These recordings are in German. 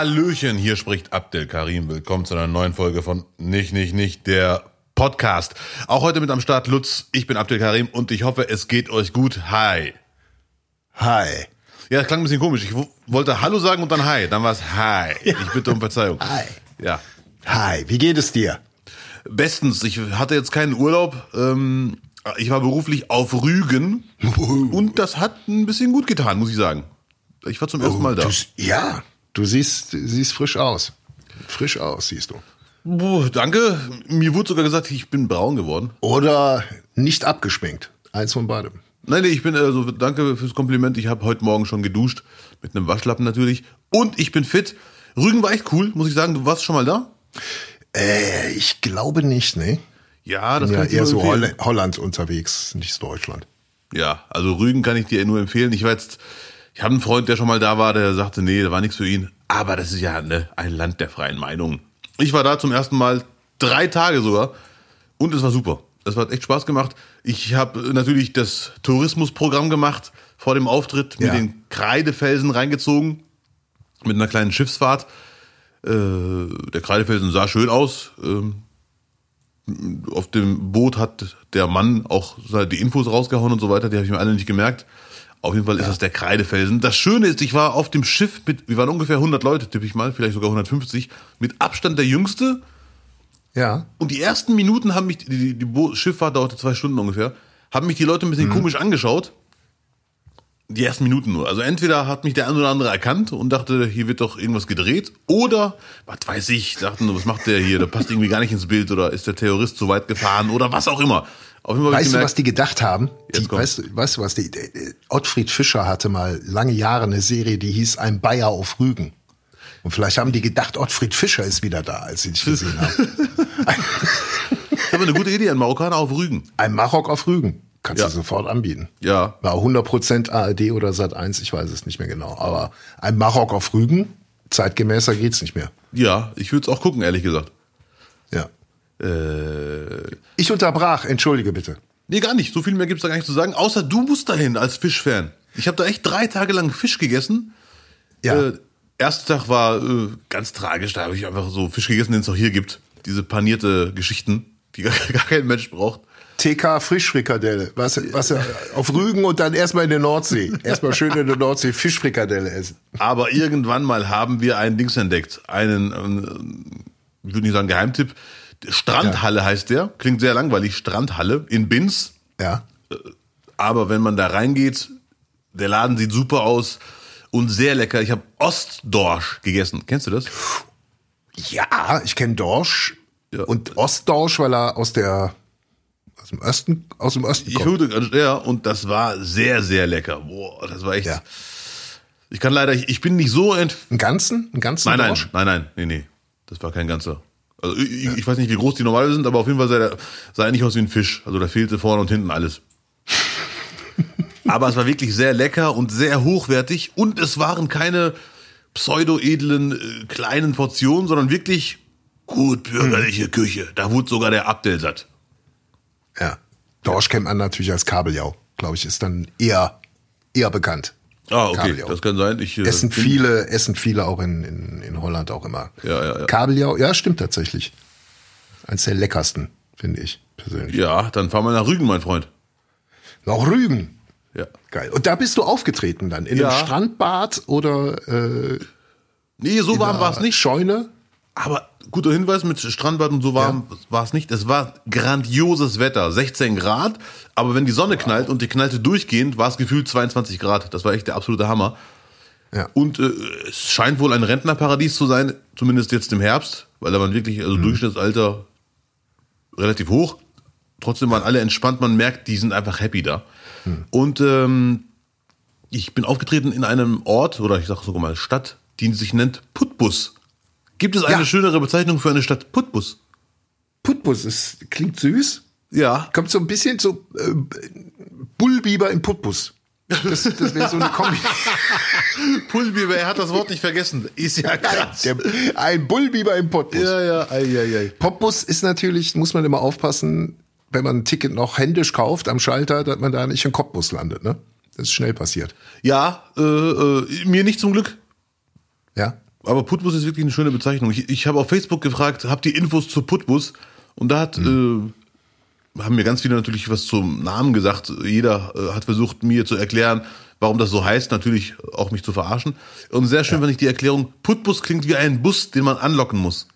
Hallöchen, hier spricht Abdel Karim. Willkommen zu einer neuen Folge von Nicht, Nicht, Nicht, der Podcast. Auch heute mit am Start Lutz. Ich bin Abdel Karim und ich hoffe, es geht euch gut. Hi. Hi. Ja, das klang ein bisschen komisch. Ich wollte Hallo sagen und dann Hi. Dann war es Hi. Ich bitte um Verzeihung. Hi. Ja. Hi, wie geht es dir? Bestens. Ich hatte jetzt keinen Urlaub. Ähm, ich war beruflich auf Rügen und das hat ein bisschen gut getan, muss ich sagen. Ich war zum ersten Mal da. Du, ja, du siehst, siehst frisch aus. Frisch aus, siehst du. Boah, danke. Mir wurde sogar gesagt, ich bin braun geworden. Oder nicht abgeschminkt. Eins von beidem. Nein, nee, ich bin also danke fürs Kompliment. Ich habe heute Morgen schon geduscht mit einem Waschlappen natürlich und ich bin fit. Rügen war echt cool, muss ich sagen. Du warst schon mal da? Äh, ich glaube nicht, ne? Ja, das Bin kann ja eher so. Holl Holland unterwegs, nicht Deutschland. Ja, also Rügen kann ich dir nur empfehlen. Ich war jetzt, ich habe einen Freund, der schon mal da war, der sagte, nee, da war nichts für ihn. Aber das ist ja ne, ein Land der freien Meinung. Ich war da zum ersten Mal drei Tage sogar und es war super. Es hat echt Spaß gemacht. Ich habe natürlich das Tourismusprogramm gemacht vor dem Auftritt, mit Ja. den Kreidefelsen reingezogen, mit einer kleinen Schiffsfahrt. Äh, der Kreidefelsen sah schön aus. Ähm, auf dem Boot hat der Mann auch die Infos rausgehauen und so weiter, die habe ich mir alle nicht gemerkt. Auf jeden Fall ist das der Kreidefelsen. Das Schöne ist, ich war auf dem Schiff mit, wir waren ungefähr 100 Leute, tippe ich mal, vielleicht sogar 150, mit Abstand der Jüngste. Ja. Und die ersten Minuten haben mich, die, die, die Schifffahrt dauerte zwei Stunden ungefähr, haben mich die Leute ein bisschen komisch angeschaut. Die ersten Minuten nur. Also entweder hat mich der ein oder andere erkannt und dachte, hier wird doch irgendwas gedreht. Oder, was weiß ich, dachten, was macht der hier? Der passt irgendwie gar nicht ins Bild oder ist der Terrorist zu weit gefahren oder was auch immer. Ich Weißt du, gemerkt, was die gedacht haben? Die, weißt, du- weißt du, was die, äh, Ottfried Fischer hatte mal lange Jahre eine Serie, die hieß Ein Bayer auf Rügen. Und vielleicht haben die gedacht, Ottfried Fischer ist wieder da, als sie dich gesehen haben. das ist aber eine gute Idee, ein Marokkaner auf Rügen. Ein Marok auf Rügen. Kannst Ja. du sofort anbieten. Ja. War 100% ARD oder Sat 1, ich weiß es nicht mehr genau. Aber ein Marok auf Rügen, zeitgemäßer geht's nicht mehr. Ja, ich würde es auch gucken, ehrlich gesagt. Ja. Äh, Ich unterbrach, entschuldige bitte. nee, gar nicht. So viel mehr gibt's da gar nicht zu sagen. Außer du musst dahin als Fischfan. Ich habe da echt drei Tage lang Fisch gegessen. Ja. Äh, erster Tag war äh, ganz tragisch. Da habe ich einfach so Fisch gegessen, den es auch hier gibt. Diese panierte Geschichten, die gar, gar kein Mensch braucht. TK Frischfrikadelle. Was, was auf Rügen und dann erstmal in der Nordsee. Erstmal schön in der Nordsee Fischfrikadelle essen. Aber irgendwann mal haben wir ein Dings entdeckt. Einen, ähm, ich würde nicht sagen Geheimtipp. Strandhalle heißt der. Klingt sehr langweilig. Strandhalle in Binz. Ja. Aber wenn man da reingeht, der Laden sieht super aus und sehr lecker. Ich habe Ostdorsch gegessen. Kennst du das? Ja, ich kenne Dorsch Ja. und Ostdorsch, weil er aus der aus dem Osten aus dem Osten Ich kommt. hörte, ja, und das war sehr, sehr lecker. Boah, das war echt. Ja. Ich kann leider, ich, ich bin nicht so ent. Einen ganzen, einen ganzen Nein, nein, Dorsch. nein, nein, nee, nee. Das war kein ganzer. Also ich, ich weiß nicht, wie groß die normal sind, aber auf jeden Fall sah er sah er nicht aus wie ein Fisch. Also da fehlte vorne und hinten alles. aber es war wirklich sehr lecker und sehr hochwertig und es waren keine pseudo-edlen äh, kleinen Portionen, sondern wirklich gut bürgerliche Küche. Da wurde sogar der Abdel satt. Ja. Dorsch kennt man natürlich als Kabeljau, glaube ich, ist dann eher eher bekannt. Ah, okay, Kabeljau. das kann sein. Ich, äh, Essen viele, essen viele auch in, in, in Holland auch immer. Ja, ja, ja. Kabeljau, ja, stimmt tatsächlich. Eins der leckersten, finde ich persönlich. Ja, dann fahren wir nach Rügen, mein Freund. Noch Rügen. Ja. Geil. Und da bist du aufgetreten dann? In Ja. einem Strandbad oder äh, Nee, so warm war es nicht. Scheune? Aber guter Hinweis mit Strandbad und so warm war es nicht. Es war grandioses Wetter, 16 Grad. Aber wenn die Sonne knallt und die knallte durchgehend, war es gefühlt 22 Grad. Das war echt der absolute Hammer. Ja. Und äh, es scheint wohl ein Rentnerparadies zu sein, zumindest jetzt im Herbst, weil da waren wirklich, also Durchschnittsalter relativ hoch. Trotzdem waren alle entspannt, man merkt, die sind einfach happy da. Und ähm, ich bin aufgetreten in einem Ort, oder ich sage sogar mal Stadt, die sich nennt Putbus. Gibt es eine Ja. schönere Bezeichnung für eine Stadt Putbus? Putbus ist, klingt süß. Ja. Kommt so ein bisschen so äh, Bullbiber im Putbus. Das, das wäre so eine Kombi. Pulbiber, er hat das Wort nicht vergessen. Ist ja krass. Der, ein Bullbiber im Putbus. ja, ja, ei, ei, ei. Popbus ist natürlich, muss man immer aufpassen, wenn man ein Ticket noch händisch kauft am Schalter, dass man da nicht im Cottbus landet, ne? Das ist schnell passiert. Ja, äh, äh, mir nicht zum Glück. Ja? Aber Putbus ist wirklich eine schöne Bezeichnung. Ich, ich habe auf Facebook gefragt, habt ihr Infos zu Putbus? Und da hat, Mhm. äh, haben mir ganz viele natürlich was zum Namen gesagt. Jeder äh, hat versucht, mir zu erklären, warum das so heißt. Natürlich auch mich zu verarschen. Und sehr schön fand ich die Erklärung, Putbus klingt wie ein Bus, den man anlocken muss.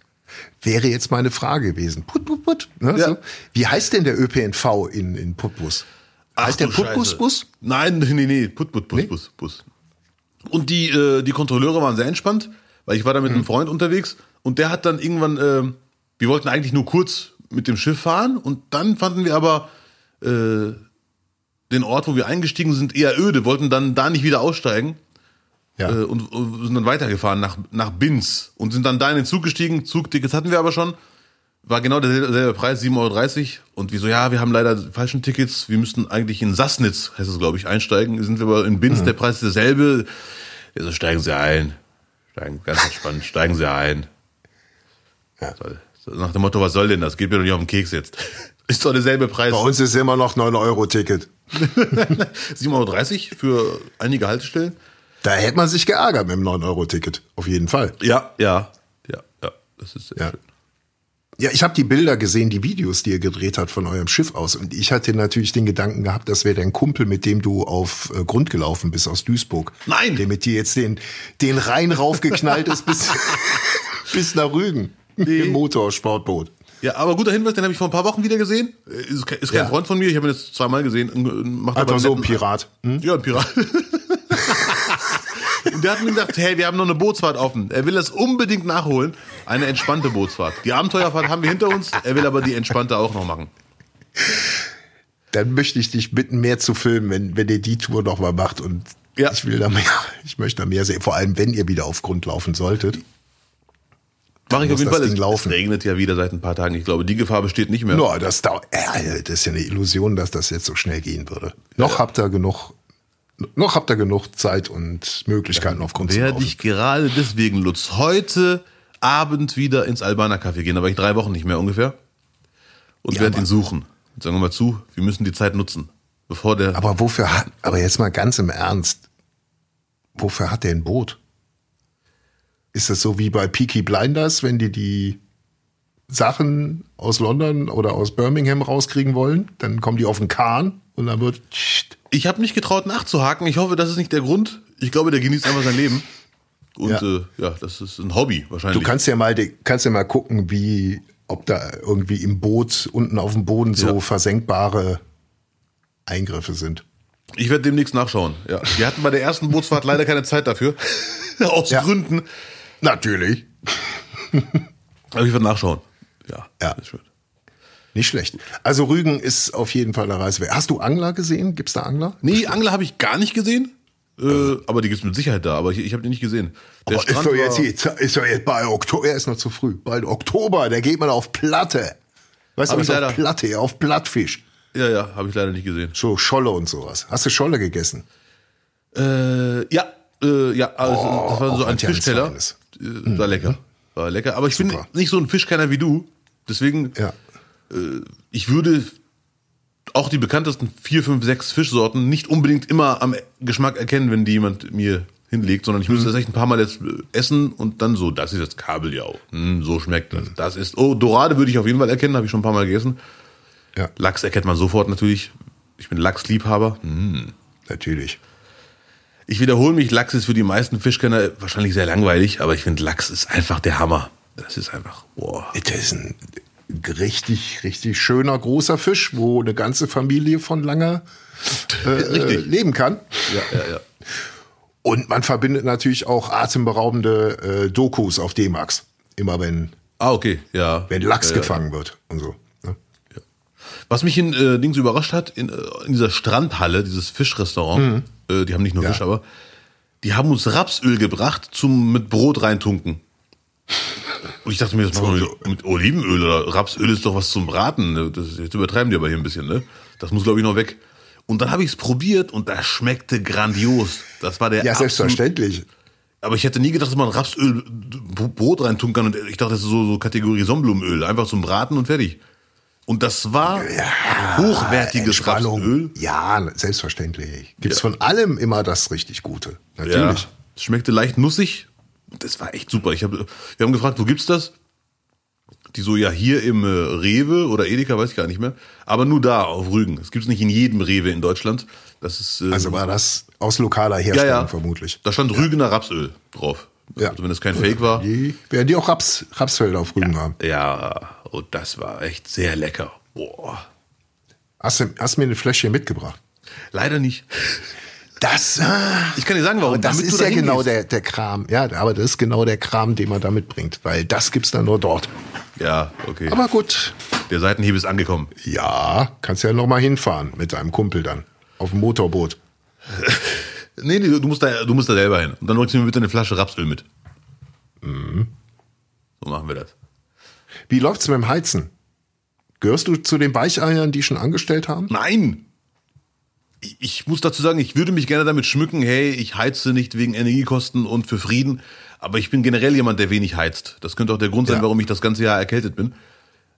Wäre jetzt meine Frage gewesen. Put, put, put. Ne, Ja. so. Wie heißt denn der ÖPNV in, in Putbus? Heißt der. Putbus-Bus? Nein, nee, nee, Put, Put, Bus, Nee? Bus, Bus. Und die, äh, die Kontrolleure waren sehr entspannt, weil ich war da mit Mhm. einem Freund unterwegs und der hat dann irgendwann, äh, wir wollten eigentlich nur kurz mit dem Schiff fahren und dann fanden wir aber äh, den Ort, wo wir eingestiegen sind, eher öde, wollten dann da nicht wieder aussteigen Ja. äh, und, und sind dann weitergefahren nach, nach Binz und sind dann da in den Zug gestiegen. Zugtickets hatten wir aber schon. War genau derselbe Preis, 7,30 Euro. Und wir so, ja, wir haben leider falschen Tickets. Wir müssten eigentlich in Sassnitz, heißt es, glaube ich, einsteigen. Sind wir aber in Binz, der Preis ist derselbe. Ja, so steigen Sie ein. Steigen, ganz entspannt, steigen Sie ein. Ja. Nach dem Motto, was soll denn das? Geht mir doch nicht auf den Keks jetzt. Ist doch derselbe Preis. Bei uns ist immer noch 9-Euro-Ticket. 7,30 Euro für einige Haltestellen. Da hätte man sich geärgert mit dem 9-Euro-Ticket. Auf jeden Fall. Ja, ja, ja, ja. Das ist sehr Ja. schön. Ja, ich habe die Bilder gesehen, die Videos, die ihr gedreht habt von eurem Schiff aus. Und ich hatte natürlich den Gedanken gehabt, das wäre dein Kumpel, mit dem du auf äh, Grund gelaufen bist aus Duisburg. Nein! Der mit dir jetzt den, den Rhein raufgeknallt ist bis, bis nach Rügen. Im Motorsportboot. Ja, aber guter Hinweis, den habe ich vor ein paar Wochen wieder gesehen. Ist, ke- ist kein Ja. Freund von mir, ich habe ihn jetzt zweimal gesehen. Macht aber Einfach so ein Pirat. Hm? Ja, ein Pirat. Und der hat mir gesagt, hey, wir haben noch eine Bootsfahrt offen. Er will das unbedingt nachholen. Eine entspannte Bootsfahrt. Die Abenteuerfahrt haben wir hinter uns. Er will aber die entspannte auch noch machen. Dann möchte ich dich bitten, mehr zu filmen, wenn, wenn ihr die Tour noch mal macht. Und Ja. ich will da mehr, ich möchte da mehr sehen. Vor allem, wenn ihr wieder auf Grund laufen solltet. Mache ich auf jeden Fall. Es, Ding laufen. es regnet ja wieder seit ein paar Tagen. Ich glaube, die Gefahr besteht nicht mehr. No, das, dauert, äh, das ist ja eine Illusion, dass das jetzt so schnell gehen würde. Noch habt ihr genug, noch habt ihr genug Zeit und Möglichkeiten auf Grund zu Werde ich gerade deswegen, Lutz, heute Abend wieder ins Albaner Café gehen. Da war ich drei Wochen nicht mehr ungefähr. Und Ja, werde aber- ihn suchen. Und sagen wir mal zu, wir müssen die Zeit nutzen. Bevor der. Aber wofür hat, aber jetzt mal ganz im Ernst, wofür hat der ein Boot? Ist das so wie bei Peaky Blinders, wenn die die Sachen aus London oder aus Birmingham rauskriegen wollen, dann kommen die auf den Kahn und dann wird tscht, Ich habe nicht getraut nachzuhaken. Ich hoffe, das ist nicht der Grund. Ich glaube, der genießt einfach sein Leben. Und Ja. ja, äh, ja das ist ein Hobby wahrscheinlich. Du kannst ja mal, kannst ja mal gucken, wie, ob da irgendwie im Boot, unten auf dem Boden so Ja. versenkbare Eingriffe sind. ich werde demnächst nachschauen. Ja. Wir hatten bei der ersten Bootsfahrt leider keine Zeit dafür. Aus Ja. Gründen. Natürlich. Aber ich werde nachschauen. Ja, Ja. ist schön. Nicht schlecht. Also Rügen ist auf jeden Fall eine Reise wert. Hast du Angler gesehen? Gibt's da Angler? Nee, Angler habe ich gar nicht gesehen. Äh, aber die gibt's mit Sicherheit da. Aber ich, ich habe die nicht gesehen. Der Aber ist doch jetzt, hier- ist doch jetzt bei Oktober, er ist noch zu früh. Bald Oktober, da geht man auf Platte. Weißt Hab du, ich was leider- auf Platte, auf Plattfisch. Ja, ja, habe ich leider nicht gesehen. So Scholle und sowas. Hast du Scholle gegessen? Äh, ja, äh, ja, also das war so ein Fischteller. Äh, War lecker. War lecker. Aber ich bin Super. nicht so ein Fischkenner wie du. Deswegen, Ja. Ich würde auch die bekanntesten vier, fünf, sechs Fischsorten nicht unbedingt immer am Geschmack erkennen, wenn die jemand mir hinlegt, sondern ich Mhm. müsste das echt ein paar Mal jetzt äh, essen und dann so, das ist jetzt Kabeljau. Hm, so schmeckt das. Mhm. Das ist, oh, Dorade würde ich auf jeden Fall erkennen, habe ich schon ein paar Mal gegessen. Ja, Lachs erkennt man sofort natürlich. Ich bin Lachsliebhaber. Hm. natürlich. Ich wiederhole mich, Lachs ist für die meisten Fischkenner wahrscheinlich sehr langweilig, aber ich finde, Lachs ist einfach der Hammer. Das ist einfach, boah. Das ist ein richtig, richtig schöner, großer Fisch, wo eine ganze Familie von lange äh, leben kann. Ja, ja, ja. Und man verbindet natürlich auch atemberaubende äh, Dokus auf D-Max. Immer wenn, Ah, okay, ja. wenn Lachs ja, ja. gefangen wird und so. Ne? Was mich in äh, Dings überrascht hat, in, äh, in dieser Strandhalle, dieses Fischrestaurant, äh, die haben nicht nur Ja. Fisch, aber die haben uns Rapsöl gebracht zum mit Brot reintunken. Und ich dachte mir, das machen wir mit, mit Olivenöl oder Rapsöl ist doch was zum Braten. ne? Das, jetzt übertreiben die aber hier ein bisschen, ne? Das muss, glaube ich, noch weg. Und dann habe ich es probiert und das schmeckte grandios. Das war der Ja, selbstverständlich. Aber ich hätte nie gedacht, dass man Rapsöl Brot reintun kann. Und ich dachte, das ist so, so Kategorie Sonnenblumenöl. Einfach zum Braten und fertig. Und das war hochwertiges Entspannung. Rapsöl. Ja, selbstverständlich. Gibt's Ja. von allem immer das richtig Gute. Ja, Natürlich. es schmeckte leicht nussig. Das war echt super. Ich hab, wir haben gefragt, wo gibt's das? Die so, ja, hier im äh, Rewe oder Edeka, weiß ich gar nicht mehr. Aber nur da, auf Rügen. Es gibt's nicht in jedem Rewe in Deutschland. Das ist, äh, Also war das aus lokaler Herstellung ja, ja. vermutlich. Da stand Rügener Rapsöl drauf. Ja. Also wenn das kein Fake war. Die, werden die auch Raps, Rapsfelder auf Rügen haben. Ja, und das war echt sehr lecker. Boah. Hast du, hast du mir eine Fläschchen mitgebracht? Leider nicht. Das, Ich kann dir sagen, warum. das ist ja genau gehst. der, der Kram. Ja, aber das ist genau der Kram, den man da mitbringt, weil das gibt's dann nur dort. Ja, okay. Aber gut, der Seitenhieb ist angekommen. ja, kannst ja noch mal hinfahren mit deinem Kumpel dann auf dem Motorboot. Nee, nee, du musst da, du musst da selber hin. Und dann bringst du mir bitte eine Flasche Rapsöl mit. Mhm. So machen wir das. Wie läuft's mit dem Heizen? Gehörst du zu den Weicheiern, die schon angestellt haben? Nein! Ich, ich muss dazu sagen, ich würde mich gerne damit schmücken, hey, ich heize nicht wegen Energiekosten und für Frieden, aber ich bin generell jemand, der wenig heizt. Das könnte auch der Grund sein, Ja. warum ich das ganze Jahr erkältet bin.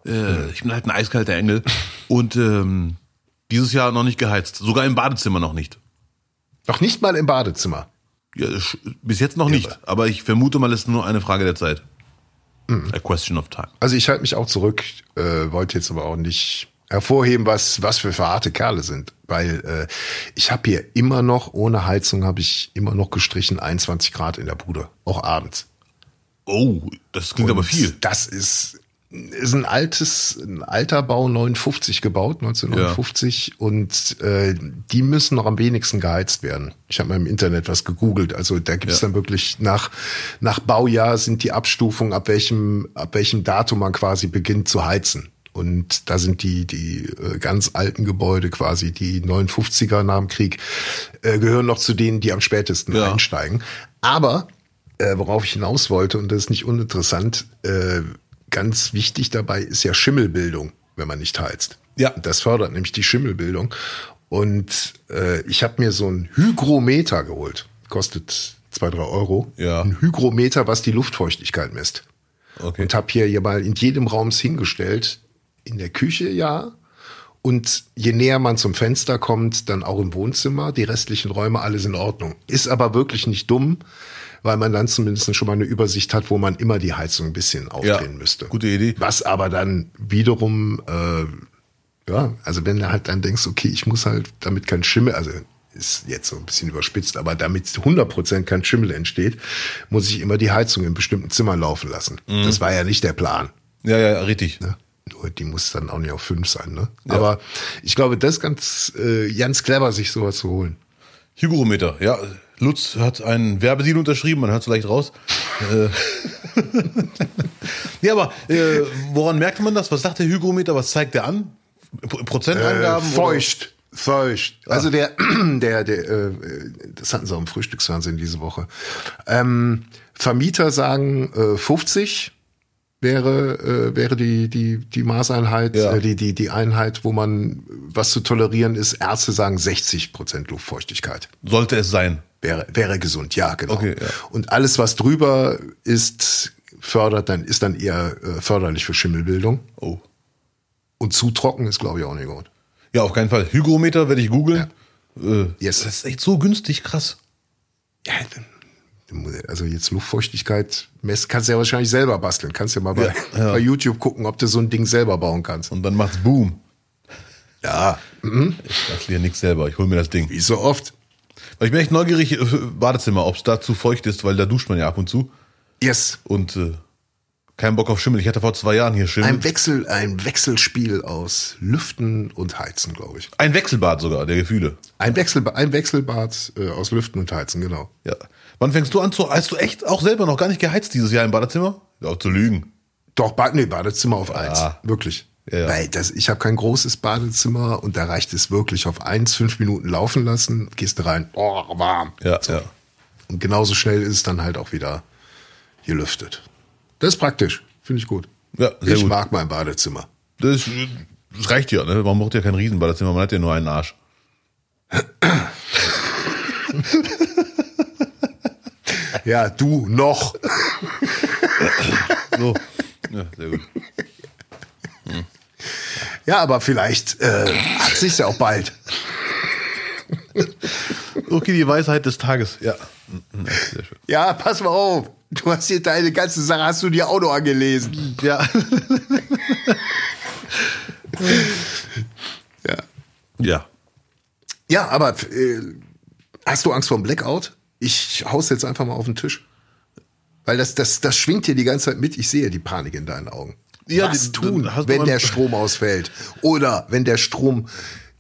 Äh, ich bin halt ein eiskalter Engel. Und ähm, dieses Jahr noch nicht geheizt. Sogar im Badezimmer noch nicht. Noch nicht mal im Badezimmer. Ja, bis jetzt noch nicht. Aber ich vermute mal, es ist nur eine Frage der Zeit. Mhm. A question of time. Also ich halte mich auch zurück, äh, wollte jetzt aber auch nicht hervorheben, was was wir für harte Kerle sind, weil äh, ich habe hier immer noch ohne Heizung habe ich immer noch gestrichen 21 Grad in der Bude, auch abends. Oh, das klingt aber Und viel. Das ist ist ein altes, ein alter Bau 59 gebaut, 1959 und äh, die müssen noch am wenigsten geheizt werden. Ich habe mal im Internet was gegoogelt, also da gibt es Ja. dann wirklich nach nach Baujahr sind die Abstufungen, ab welchem ab welchem Datum man quasi beginnt zu heizen. Und da sind die, die äh, ganz alten Gebäude quasi, die 59er nach dem Krieg, äh, gehören noch zu denen, die am spätesten Ja. einsteigen. Aber äh, worauf ich hinaus wollte, und das ist nicht uninteressant, äh, ganz wichtig dabei ist ja Schimmelbildung, wenn man nicht heizt. Ja. Das fördert nämlich die Schimmelbildung. Und äh, ich habe mir so ein Hygrometer geholt. Kostet zwei, drei Euro. Ja. Ein Hygrometer, was die Luftfeuchtigkeit misst. Okay. Und habe hier ja mal in jedem Raum hingestellt. In der Küche ja. Und je näher man zum Fenster kommt, dann auch im Wohnzimmer. Die restlichen Räume, alles in Ordnung. Ist aber wirklich nicht dumm, weil man dann zumindest schon mal eine Übersicht hat, wo man immer die Heizung ein bisschen aufdrehen müsste. gute Idee. Was aber dann wiederum, äh, ja, also wenn du halt dann denkst, okay, ich muss halt, damit kein Schimmel, also ist jetzt so ein bisschen überspitzt, aber damit 100% kein Schimmel entsteht, muss ich immer die Heizung in bestimmten Zimmern laufen lassen. Mhm. Das war ja nicht der Plan. Ja, ja, richtig. Ne? Die muss dann auch nicht auf fünf sein. Ne? Aber ich glaube, das ist ganz, äh, ganz clever, sich sowas zu holen. Hygrometer, ja. Lutz hat einen Werbedeal unterschrieben, man hört es leicht raus. Äh, ja, aber äh, woran merkt man das? Was sagt der Hygrometer? Was zeigt der an? Pro- Prozentangaben? Äh, feucht. Feucht. Also der, der, der, äh, das hatten sie auch im Frühstücksfernsehen diese Woche. Ähm, Vermieter sagen äh, 50 wäre äh, wäre die die die Maßeinheit, Ja. äh, die die die Einheit, wo man was zu tolerieren ist. Ärzte sagen 60 Prozent Luftfeuchtigkeit sollte es sein? wäre wäre gesund. Ja, genau. Okay, ja. Und alles was drüber ist fördert dann ist dann eher äh, förderlich für Schimmelbildung. Oh. Und zu trocken ist glaube ich auch nicht gut. Ja, auf keinen Fall. Hygrometer werde ich googeln. Äh, Yes. Das ist echt so günstig, krass. Ja, also jetzt Luftfeuchtigkeit messen kannst du ja wahrscheinlich selber basteln. Kannst ja mal bei, Ja, ja. bei YouTube gucken, ob du so ein Ding selber bauen kannst. Und dann macht's Boom. Ja, Ich bastle nichts selber. Ich hole mir das Ding. wie so oft. Weil ich bin echt neugierig, äh, Badezimmer, ob es da zu feucht ist, weil da duscht man ja ab und zu. Yes. Und äh, kein Bock auf Schimmel. Ich hatte vor zwei Jahren hier Schimmel. Ein Wechsel, ein Wechselspiel aus Lüften und Heizen, glaube ich. Ein Wechselbad sogar, der Gefühle. Ein, Wechsel, ein Wechselbad äh, aus Lüften und Heizen, genau. Ja. Wann fängst du an zu, hast du echt auch selber noch gar nicht geheizt dieses Jahr im Badezimmer? Ja, auch zu lügen. Doch, ba nee, Badezimmer auf eins. Wirklich. Ja, ja. Weil das, ich habe kein großes Badezimmer und da reicht es wirklich auf eins, fünf Minuten laufen lassen, gehst rein, oh, warm. Ja, ja. Und genauso schnell ist es dann halt auch wieder gelüftet. Das ist praktisch. Finde ich gut. Ja, sehr ich gut. mag mein Badezimmer. Das, das reicht ja, ne? Man braucht ja kein Riesenbadezimmer, man hat ja nur einen Arsch. Ja, du noch. So. Ja, sehr gut. Ja, aber vielleicht äh, hat sich's ja auch bald. Okay, die Weisheit des Tages. Ja. Sehr schön. Ja, pass mal auf. Du hast hier deine ganze Sache, hast du dir auch noch angelesen. Ja. Ja. ja. Ja, aber äh, hast du Angst vor dem Blackout? Ich hau's jetzt einfach mal auf den Tisch. Weil das, das, das schwingt dir die ganze Zeit mit. Ich sehe die Panik in deinen Augen. Ja, was tun, wenn der Strom ausfällt? Oder wenn der Strom,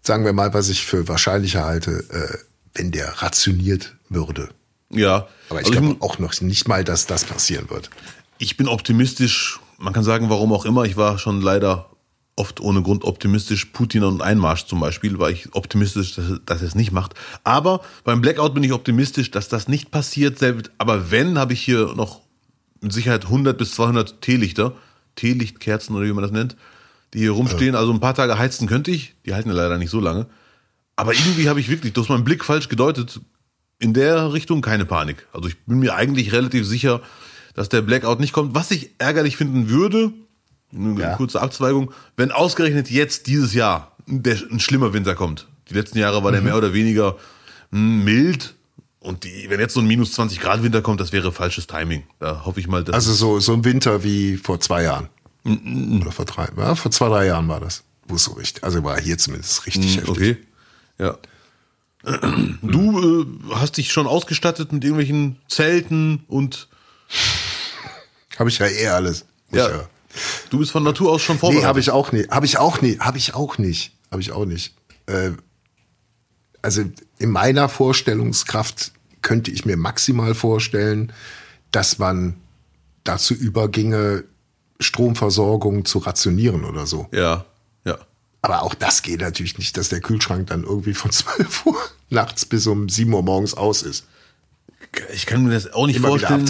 sagen wir mal, was ich für wahrscheinlicher halte, äh, wenn der rationiert würde. Ja. Aber ich Also glaube auch noch nicht mal, dass das passieren wird. ich bin optimistisch. Man kann sagen, warum auch immer. Ich war schon leider oft ohne Grund optimistisch. Putin und Einmarsch zum Beispiel, war ich optimistisch, dass, dass er es nicht macht. Aber beim Blackout bin ich optimistisch, dass das nicht passiert. Selbst, aber wenn, habe ich hier noch mit Sicherheit 100 bis 200 Teelichter, Teelichtkerzen oder wie man das nennt, die hier rumstehen. Also ein paar Tage heizen könnte ich. Die halten ja leider nicht so lange. Aber irgendwie habe ich wirklich, durch meinen Blick falsch gedeutet, in der Richtung keine Panik. Also ich bin mir eigentlich relativ sicher, dass der Blackout nicht kommt. Was ich ärgerlich finden würde, eine Ja. kurze Abzweigung, wenn ausgerechnet jetzt dieses Jahr der, ein schlimmer Winter kommt. Die letzten Jahre war der mehr oder weniger hm, mild. Und die, wenn jetzt so ein minus 20 Grad Winter kommt, das wäre falsches Timing. Da hoffe ich mal, dass Also so, so ein Winter wie vor zwei Jahren. Oder vor drei, ja, vor zwei, drei Jahren war das. Wo so richtig, also war hier zumindest richtig heftig. Okay. Ja. Du äh, hast dich schon ausgestattet mit irgendwelchen Zelten und Habe ich ja eh alles. Muss Ja. Du bist von Natur aus schon Nee, vorbereitet. habe ich auch nicht. Habe ich auch nicht. Habe ich auch nicht. Habe ich auch nicht. Äh, also in meiner Vorstellungskraft könnte ich mir maximal vorstellen, dass man dazu überginge, Stromversorgung zu rationieren oder so. Ja, ja. Aber auch das geht natürlich nicht, dass der Kühlschrank dann irgendwie von 12 Uhr nachts bis um 7 Uhr morgens aus ist. Ich kann mir das auch nicht Immer vorstellen.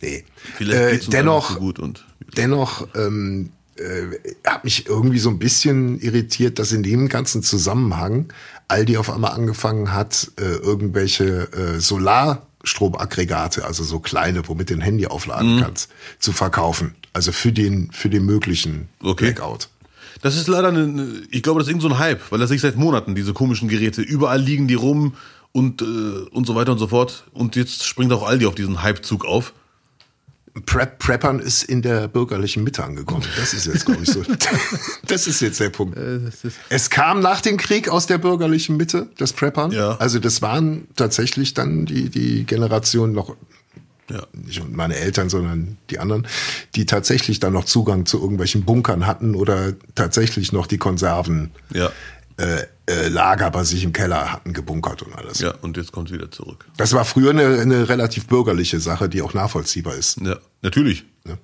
Nee. Vielleicht Äh, dennoch, so gut und dennoch ähm, äh, hat mich irgendwie so ein bisschen irritiert, dass in dem ganzen Zusammenhang Aldi auf einmal angefangen hat, äh, irgendwelche äh, Solarstromaggregate, also so kleine, womit du ein Handy aufladen Mhm. kannst, zu verkaufen. Also für den, für den möglichen Okay. Blackout. Das ist leider eine, ich glaube, das ist irgend so ein Hype, weil das sehe ich seit Monaten, diese komischen Geräte. Überall liegen die rum und, äh, und so weiter und so fort. Und jetzt springt auch Aldi auf diesen Hypezug auf. Prep, Preppern ist in der bürgerlichen Mitte angekommen. Das ist jetzt, glaube ich, so. das ist jetzt der Punkt. Äh, Es kam nach dem Krieg aus der bürgerlichen Mitte, das Preppern. Ja. Also das waren tatsächlich dann die, die Generation noch, Ja. nicht meine Eltern, sondern die anderen, die tatsächlich dann noch Zugang zu irgendwelchen Bunkern hatten oder tatsächlich noch die Konserven Ja. äh, äh, Lager bei sich im Keller hatten gebunkert und alles. Ja, und jetzt kommt es wieder zurück. Das war früher eine, eine relativ bürgerliche Sache, die auch nachvollziehbar ist. Ja, natürlich. Ne?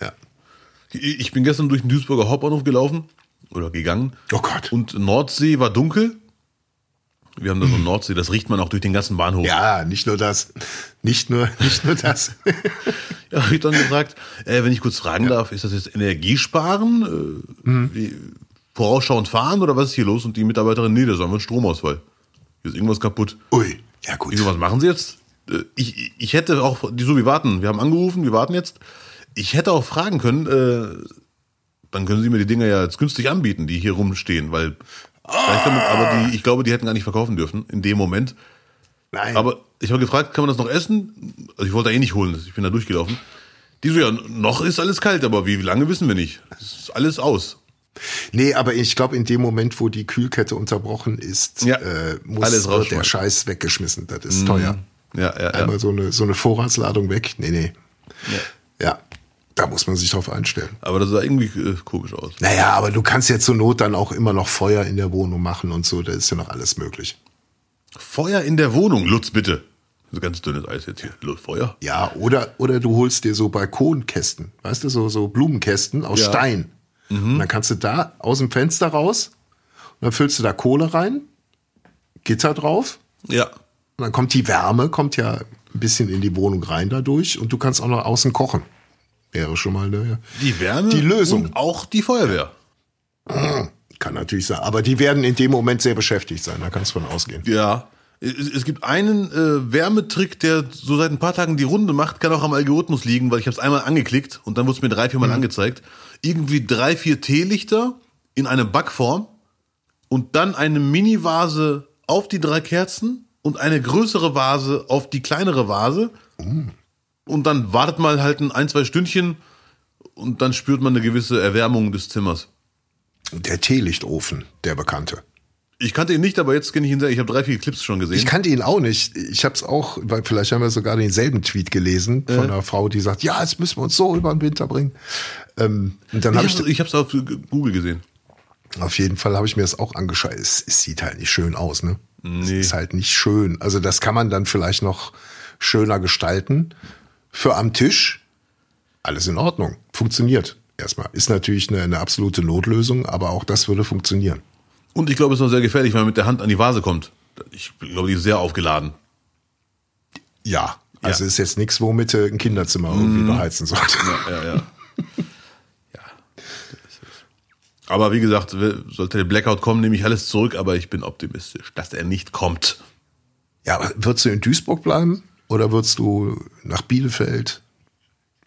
Ja. Ich bin gestern durch den Duisburger Hauptbahnhof gelaufen oder gegangen. Oh Gott. Und Nordsee war dunkel. Wir haben da so eine Nordsee, das riecht man auch durch den ganzen Bahnhof. Ja, nicht nur das. Nicht nur, nicht nur das. Ja, hab ich dann gefragt, äh, wenn ich kurz fragen darf, ist das jetzt Energiesparen, äh, Mhm. wie, vorausschauend fahren oder was ist hier los? Und die Mitarbeiterin, nee, das haben wir einen Stromausfall. Hier ist irgendwas kaputt. Ui, ja gut. So, was machen Sie jetzt? Äh, Ich, ich hätte auch, die so, wir warten, wir haben angerufen, wir warten jetzt. Ich hätte auch fragen können, äh, dann können Sie mir die Dinger ja jetzt günstig anbieten, die hier rumstehen, weil, vielleicht damit, aber die, ich glaube, die hätten gar nicht verkaufen dürfen in dem Moment. Nein. Aber ich habe gefragt, kann man das noch essen? Also ich wollte da eh nicht holen, ich bin da durchgelaufen. Die so, ja, noch ist alles kalt, aber wie lange wissen wir nicht. Es ist alles aus. Nee, aber ich glaube, in dem Moment, wo die Kühlkette unterbrochen ist, Ja, äh, muss alles wird der. Scheiß weggeschmissen. Das ist teuer. Ja, ja. Einmal so eine, so eine Vorratsladung weg. Nee, nee. ja. Ja, da muss man sich drauf einstellen. Aber das sah irgendwie äh, komisch aus. Naja, aber du kannst ja zur Not dann auch immer noch Feuer in der Wohnung machen und so. Da ist ja noch alles möglich. Feuer in der Wohnung, Lutz, bitte. Das ist ganz dünnes Eis jetzt hier. Lutz, Feuer? Ja, oder, oder du holst dir so Balkonkästen, weißt du, so, so Blumenkästen aus Ja. Stein. Und dann kannst du da aus dem Fenster raus und dann füllst du da Kohle rein, Gitter drauf Ja. und dann kommt die Wärme, kommt ja ein bisschen in die Wohnung rein dadurch und du kannst auch noch außen kochen. Wäre schon mal eine, Die Wärme Die Lösung. und auch die Feuerwehr. kann natürlich sein. Aber die werden in dem Moment sehr beschäftigt sein, da kannst du von ausgehen. Ja. Es, gibt einen äh, Wärmetrick, der so seit ein paar Tagen die Runde macht, kann auch am Algorithmus liegen, weil ich habe es einmal angeklickt und dann wurde es mir drei, vier Mal angezeigt. Irgendwie drei, vier Teelichter in eine Backform und dann eine Mini-Vase auf die drei Kerzen und eine größere Vase auf die kleinere Vase. und dann wartet man halt ein, ein, zwei Stündchen und dann spürt man eine gewisse Erwärmung des Zimmers. Der Teelichtofen, der bekannte. Ich kannte ihn nicht, aber jetzt kenne ich ihn sehr. Ich habe drei, vier Clips schon gesehen. Ich kannte ihn auch nicht. Ich habe es auch, weil vielleicht haben wir sogar denselben Tweet gelesen von einer Frau, die sagt, ja, jetzt müssen wir uns so über den Winter bringen. Ähm, und dann habe ich, ich habe es auf Google gesehen. auf jeden Fall habe ich mir das auch angeschaut. Es, es sieht halt nicht schön aus, ne? Nee. Es ist halt nicht schön. Also das kann man dann vielleicht noch schöner gestalten. Für am Tisch alles in Ordnung. Funktioniert erstmal. Ist natürlich eine, eine absolute Notlösung, aber auch das würde funktionieren. Und ich glaube, es ist noch sehr gefährlich, wenn man mit der Hand an die Vase kommt. Ich glaube, die ist sehr aufgeladen. Ja, also ist jetzt nichts, womit du ein Kinderzimmer irgendwie beheizen sollte. Ja, ja. ja. Aber wie gesagt, sollte der Blackout kommen, nehme ich alles zurück, aber ich bin optimistisch, dass er nicht kommt. Ja, aber würdest du in Duisburg bleiben oder würdest du nach Bielefeld?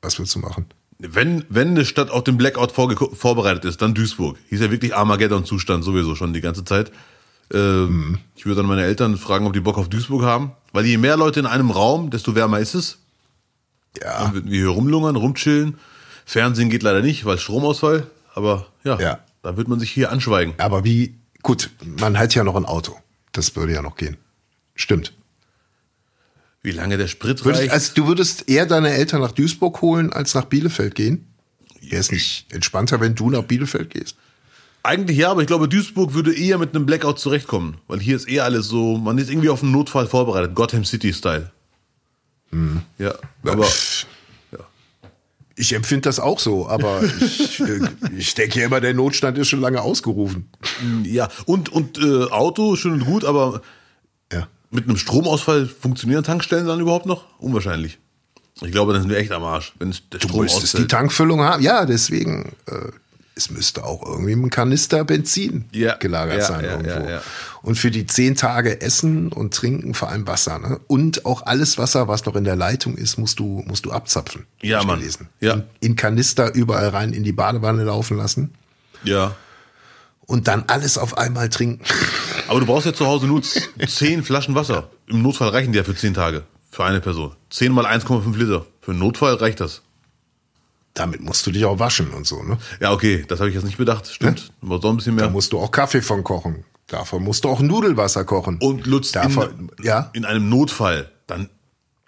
Was würdest du machen? Wenn, wenn eine Stadt auf den Blackout vorbereitet ist, dann Duisburg. Hieß ja wirklich Armageddon-Zustand sowieso schon die ganze Zeit. Ähm, Ich würde dann meine Eltern fragen, ob die Bock auf Duisburg haben. Weil je mehr Leute in einem Raum, desto wärmer ist es. Ja, Dann würden wir hier rumlungern, rumchillen. Fernsehen geht leider nicht, weil Stromausfall. Aber ja, Ja. da wird man sich hier anschweigen. aber wie, gut, man hat ja noch ein Auto. Das würde ja noch gehen. Stimmt. Wie lange der Sprit Würdest, reicht. also du würdest eher deine Eltern nach Duisburg holen, als nach Bielefeld gehen? Wäre es nicht entspannter, wenn du nach Bielefeld gehst? Eigentlich ja, aber ich glaube, Duisburg würde eher mit einem Blackout zurechtkommen. Weil hier ist eher alles so, man ist irgendwie auf einen Notfall vorbereitet. Gotham City-Style. Ja, aber Pff. Ich empfinde das auch so, aber ich, äh, ich denke ja immer, der Notstand ist schon lange ausgerufen. ja. Und, und äh, Auto, schön und gut, aber Ja. Mit einem Stromausfall funktionieren Tankstellen dann überhaupt noch? Unwahrscheinlich. Ich glaube, dann sind wir echt am Arsch, wenn es der Du Strom müsstest die ausfällt. Tankfüllung haben. Ja, deswegen. Äh, es müsste auch irgendwie ein Kanister Benzin Ja, gelagert ja, sein ja, irgendwo. Und für die zehn Tage Essen und Trinken vor allem Wasser. Ne? Und auch alles Wasser, was noch in der Leitung ist, musst du, musst du abzapfen. Ja, Mann. gelesen. Ja. In, in Kanister überall rein in die Badewanne laufen lassen. Ja. Und dann alles auf einmal trinken. Aber du brauchst ja zu Hause nur zehn Flaschen Wasser. Im Notfall reichen die ja für zehn Tage. Für eine Person. Zehn mal 1,5 Liter. Für einen Notfall reicht das. Damit musst du dich auch waschen und so. Ne? Ja, okay, das habe ich jetzt nicht bedacht. Stimmt. Aber so ein bisschen Da mehr. musst du auch Kaffee von kochen. Davon musst du auch Nudelwasser kochen. Und Lutz, Davon, in, ja, in einem Notfall, dann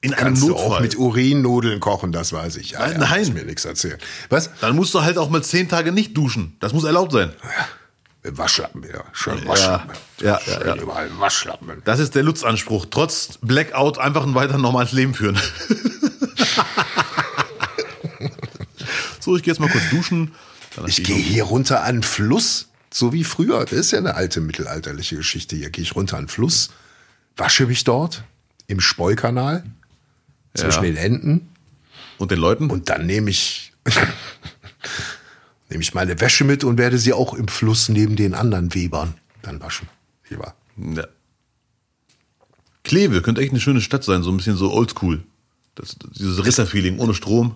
in einem kannst du Notfall, auch mit Urinnudeln kochen, das weiß ich. Ja, Nein, ja, nein. musst mir nichts erzählen. Was? dann musst du halt auch mal zehn Tage nicht duschen. Das muss erlaubt sein. Mit Waschlappen, ja. Schön Waschlappen. Ja, Schön ja, ja. überall Waschlappen. Das ist der Lutz-Anspruch. Trotz Blackout einfach ein weiter normales Leben führen. so, ich gehe jetzt mal kurz duschen. Ich gehe hier runter an den Fluss, so wie früher. Das ist ja eine alte mittelalterliche Geschichte. Hier gehe ich runter an den Fluss, wasche mich dort im Speukanal zwischen Ja. den Enden Und den Leuten? und dann nehme ich nehme ich meine Wäsche mit und werde sie auch im Fluss neben den anderen Webern dann waschen. Lieber. Ja. Kleve könnte echt eine schöne Stadt sein, so ein bisschen so oldschool. Das, dieses Ritterfeeling ohne Strom.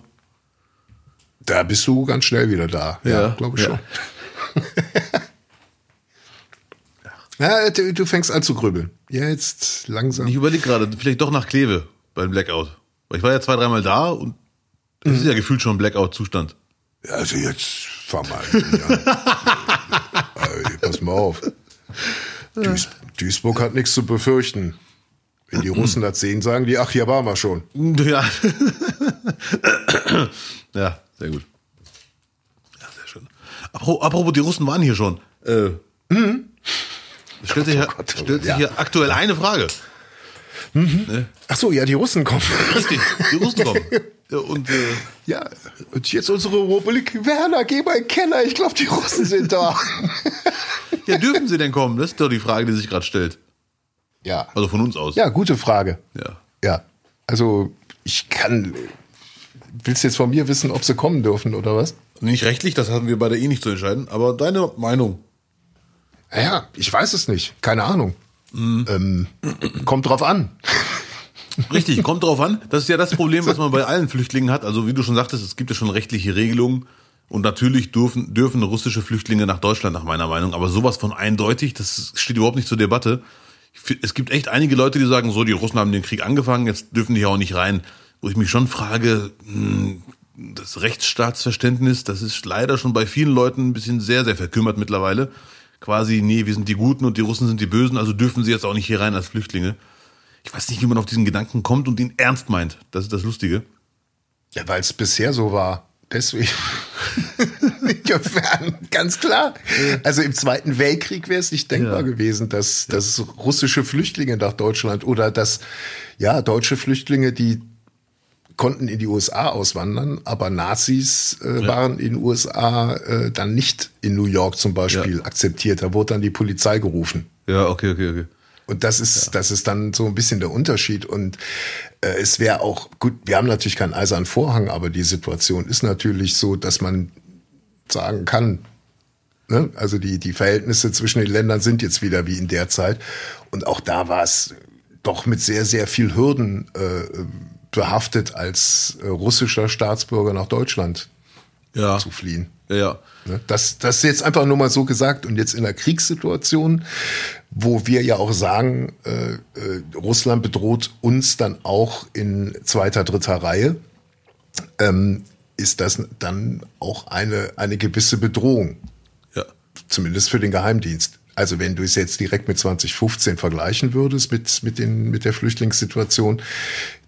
Da bist du ganz schnell wieder da. Ja, Ja, glaube ich ja. schon. ja, du, du fängst an zu grübeln. Ja, jetzt langsam. Ich überlege gerade, vielleicht doch nach Kleve beim Blackout. Weil ich war ja zwei, dreimal da und es ist ja gefühlt schon ein Blackout-Zustand. Also jetzt fahr mal. Ja. Ey, pass mal auf. Duis Duisburg hat nichts zu befürchten. Wenn die Russen das sehen, sagen die, ach, hier waren wir schon. Ja. ja, sehr gut. Ja, sehr schön. Apropos, die Russen waren hier schon. Äh, es stellt sich, hier, Gott, oh stellt sich ja. hier aktuell eine Frage. Ach so, ja, die Russen kommen. Richtig, die Russen kommen. Ja, Und äh, ja, und jetzt unsere Republik. Werner, geh mal in den Keller. Ich glaube, die Russen sind da. ja, dürfen sie denn kommen? Das ist doch die Frage, die sich gerade stellt. ja. Also von uns aus. Ja, gute Frage. ja. Ja. Also, ich kann. Willst du jetzt von mir wissen, ob sie kommen dürfen oder was? Nicht rechtlich, das hatten wir beide eh nicht zu entscheiden, aber deine Meinung. Ja, ich weiß es nicht. Keine Ahnung. Ähm, kommt drauf an. Richtig, kommt drauf an. Das ist ja das Problem, was man bei allen Flüchtlingen hat. Also wie du schon sagtest, es gibt ja schon rechtliche Regelungen. Und natürlich dürfen, dürfen russische Flüchtlinge nach Deutschland, nach meiner Meinung. Aber sowas von eindeutig, das steht überhaupt nicht zur Debatte. Es gibt echt einige Leute, die sagen, so, die Russen haben den Krieg angefangen, jetzt dürfen die ja auch nicht rein. wo ich mich schon frage, hm, das Rechtsstaatsverständnis, das ist leider schon bei vielen Leuten ein bisschen sehr, sehr verkümmert mittlerweile. Quasi, nee, wir sind die Guten und die Russen sind die Bösen, also dürfen sie jetzt auch nicht hier rein als Flüchtlinge. Ich weiß nicht, wie man auf diesen Gedanken kommt und ihn ernst meint. Das ist das Lustige. Ja, weil es bisher so war. Deswegen. Ganz klar. Also im Zweiten Weltkrieg wäre es nicht denkbar ja. gewesen, dass, dass russische Flüchtlinge nach Deutschland oder dass ja deutsche Flüchtlinge, die konnten in die USA auswandern, aber Nazis äh, ja. waren in den USA äh, dann nicht in New York zum Beispiel ja. akzeptiert. Da wurde dann die Polizei gerufen. Ja, okay, okay, okay. Und das ist, ja. das ist dann so ein bisschen der Unterschied. Und äh, es wäre auch gut, wir haben natürlich keinen eisernen Vorhang, aber die Situation ist natürlich so, dass man sagen kann, ne? also die, die Verhältnisse zwischen den Ländern sind jetzt wieder wie in der Zeit. Und auch da war es doch mit sehr, sehr viel Hürden äh, behaftet, als äh, russischer Staatsbürger nach Deutschland ja. zu fliehen. Ja. Ne? Das, das ist jetzt einfach nur mal so gesagt und jetzt in der Kriegssituation, wo wir ja auch sagen, äh, äh, Russland bedroht uns dann auch in zweiter, dritter Reihe, ähm, ist das dann auch eine, eine gewisse Bedrohung. Ja. Zumindest für den Geheimdienst. Also wenn du es jetzt direkt mit 2015 vergleichen würdest mit, mit, den, mit der Flüchtlingssituation,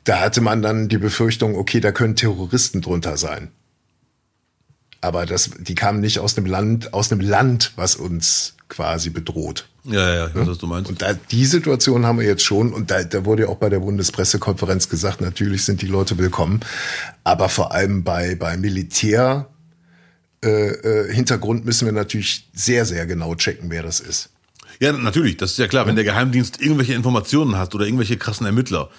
da hatte man dann die Befürchtung, okay, da können Terroristen drunter sein. Aber das, die kamen nicht aus einem Land, aus einem Land, was uns quasi bedroht. Ja, ja, ich weiß, was du meinst. Und da, die Situation haben wir jetzt schon, und da, da wurde ja auch bei der Bundespressekonferenz gesagt, natürlich sind die Leute willkommen, aber vor allem bei, bei Militär, äh, äh, Hintergrund müssen wir natürlich sehr, sehr genau checken, wer das ist. Ja, natürlich, das ist ja klar. Wenn der Geheimdienst irgendwelche Informationen hat oder irgendwelche krassen Ermittler,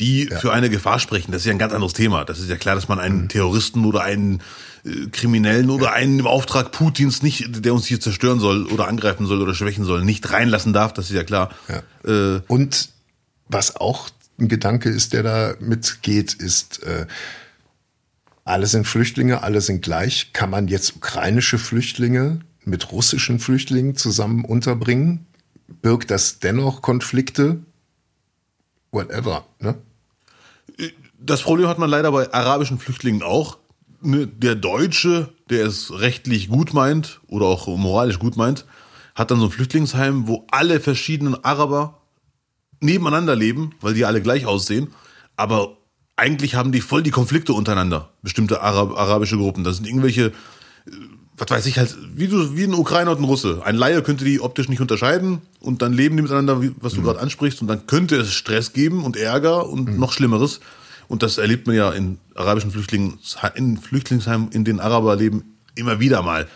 die ja. für eine Gefahr sprechen, das ist ja ein ganz anderes Thema. Das ist ja klar, dass man einen mhm. Terroristen oder einen äh, Kriminellen oder einen im Auftrag Putins nicht, der uns hier zerstören soll oder angreifen soll oder schwächen soll, nicht reinlassen darf. Das ist ja klar. Ja. Äh, Und was auch ein Gedanke ist, der da mitgeht, ist, äh, alle sind Flüchtlinge, alle sind gleich. Kann man jetzt ukrainische Flüchtlinge mit russischen Flüchtlingen zusammen unterbringen? Birgt das dennoch Konflikte? Whatever, ne? Das Problem hat man leider bei arabischen Flüchtlingen auch. Ne, der Deutsche, der es rechtlich gut meint oder auch moralisch gut meint, hat dann so ein Flüchtlingsheim, wo alle verschiedenen Araber nebeneinander leben, weil die alle gleich aussehen. Aber eigentlich haben die voll die Konflikte untereinander, bestimmte Arab arabische Gruppen. Das sind irgendwelche, äh, was weiß ich halt, wie, du, wie ein Ukrainer und ein Russe. Ein Laie könnte die optisch nicht unterscheiden und dann leben die miteinander, was du mhm. gerade ansprichst, und dann könnte es Stress geben und Ärger und mhm. noch Schlimmeres. Und das erlebt man ja in arabischen Flüchtlingen, in Flüchtlingsheimen, in denen Araber leben, immer wieder mal.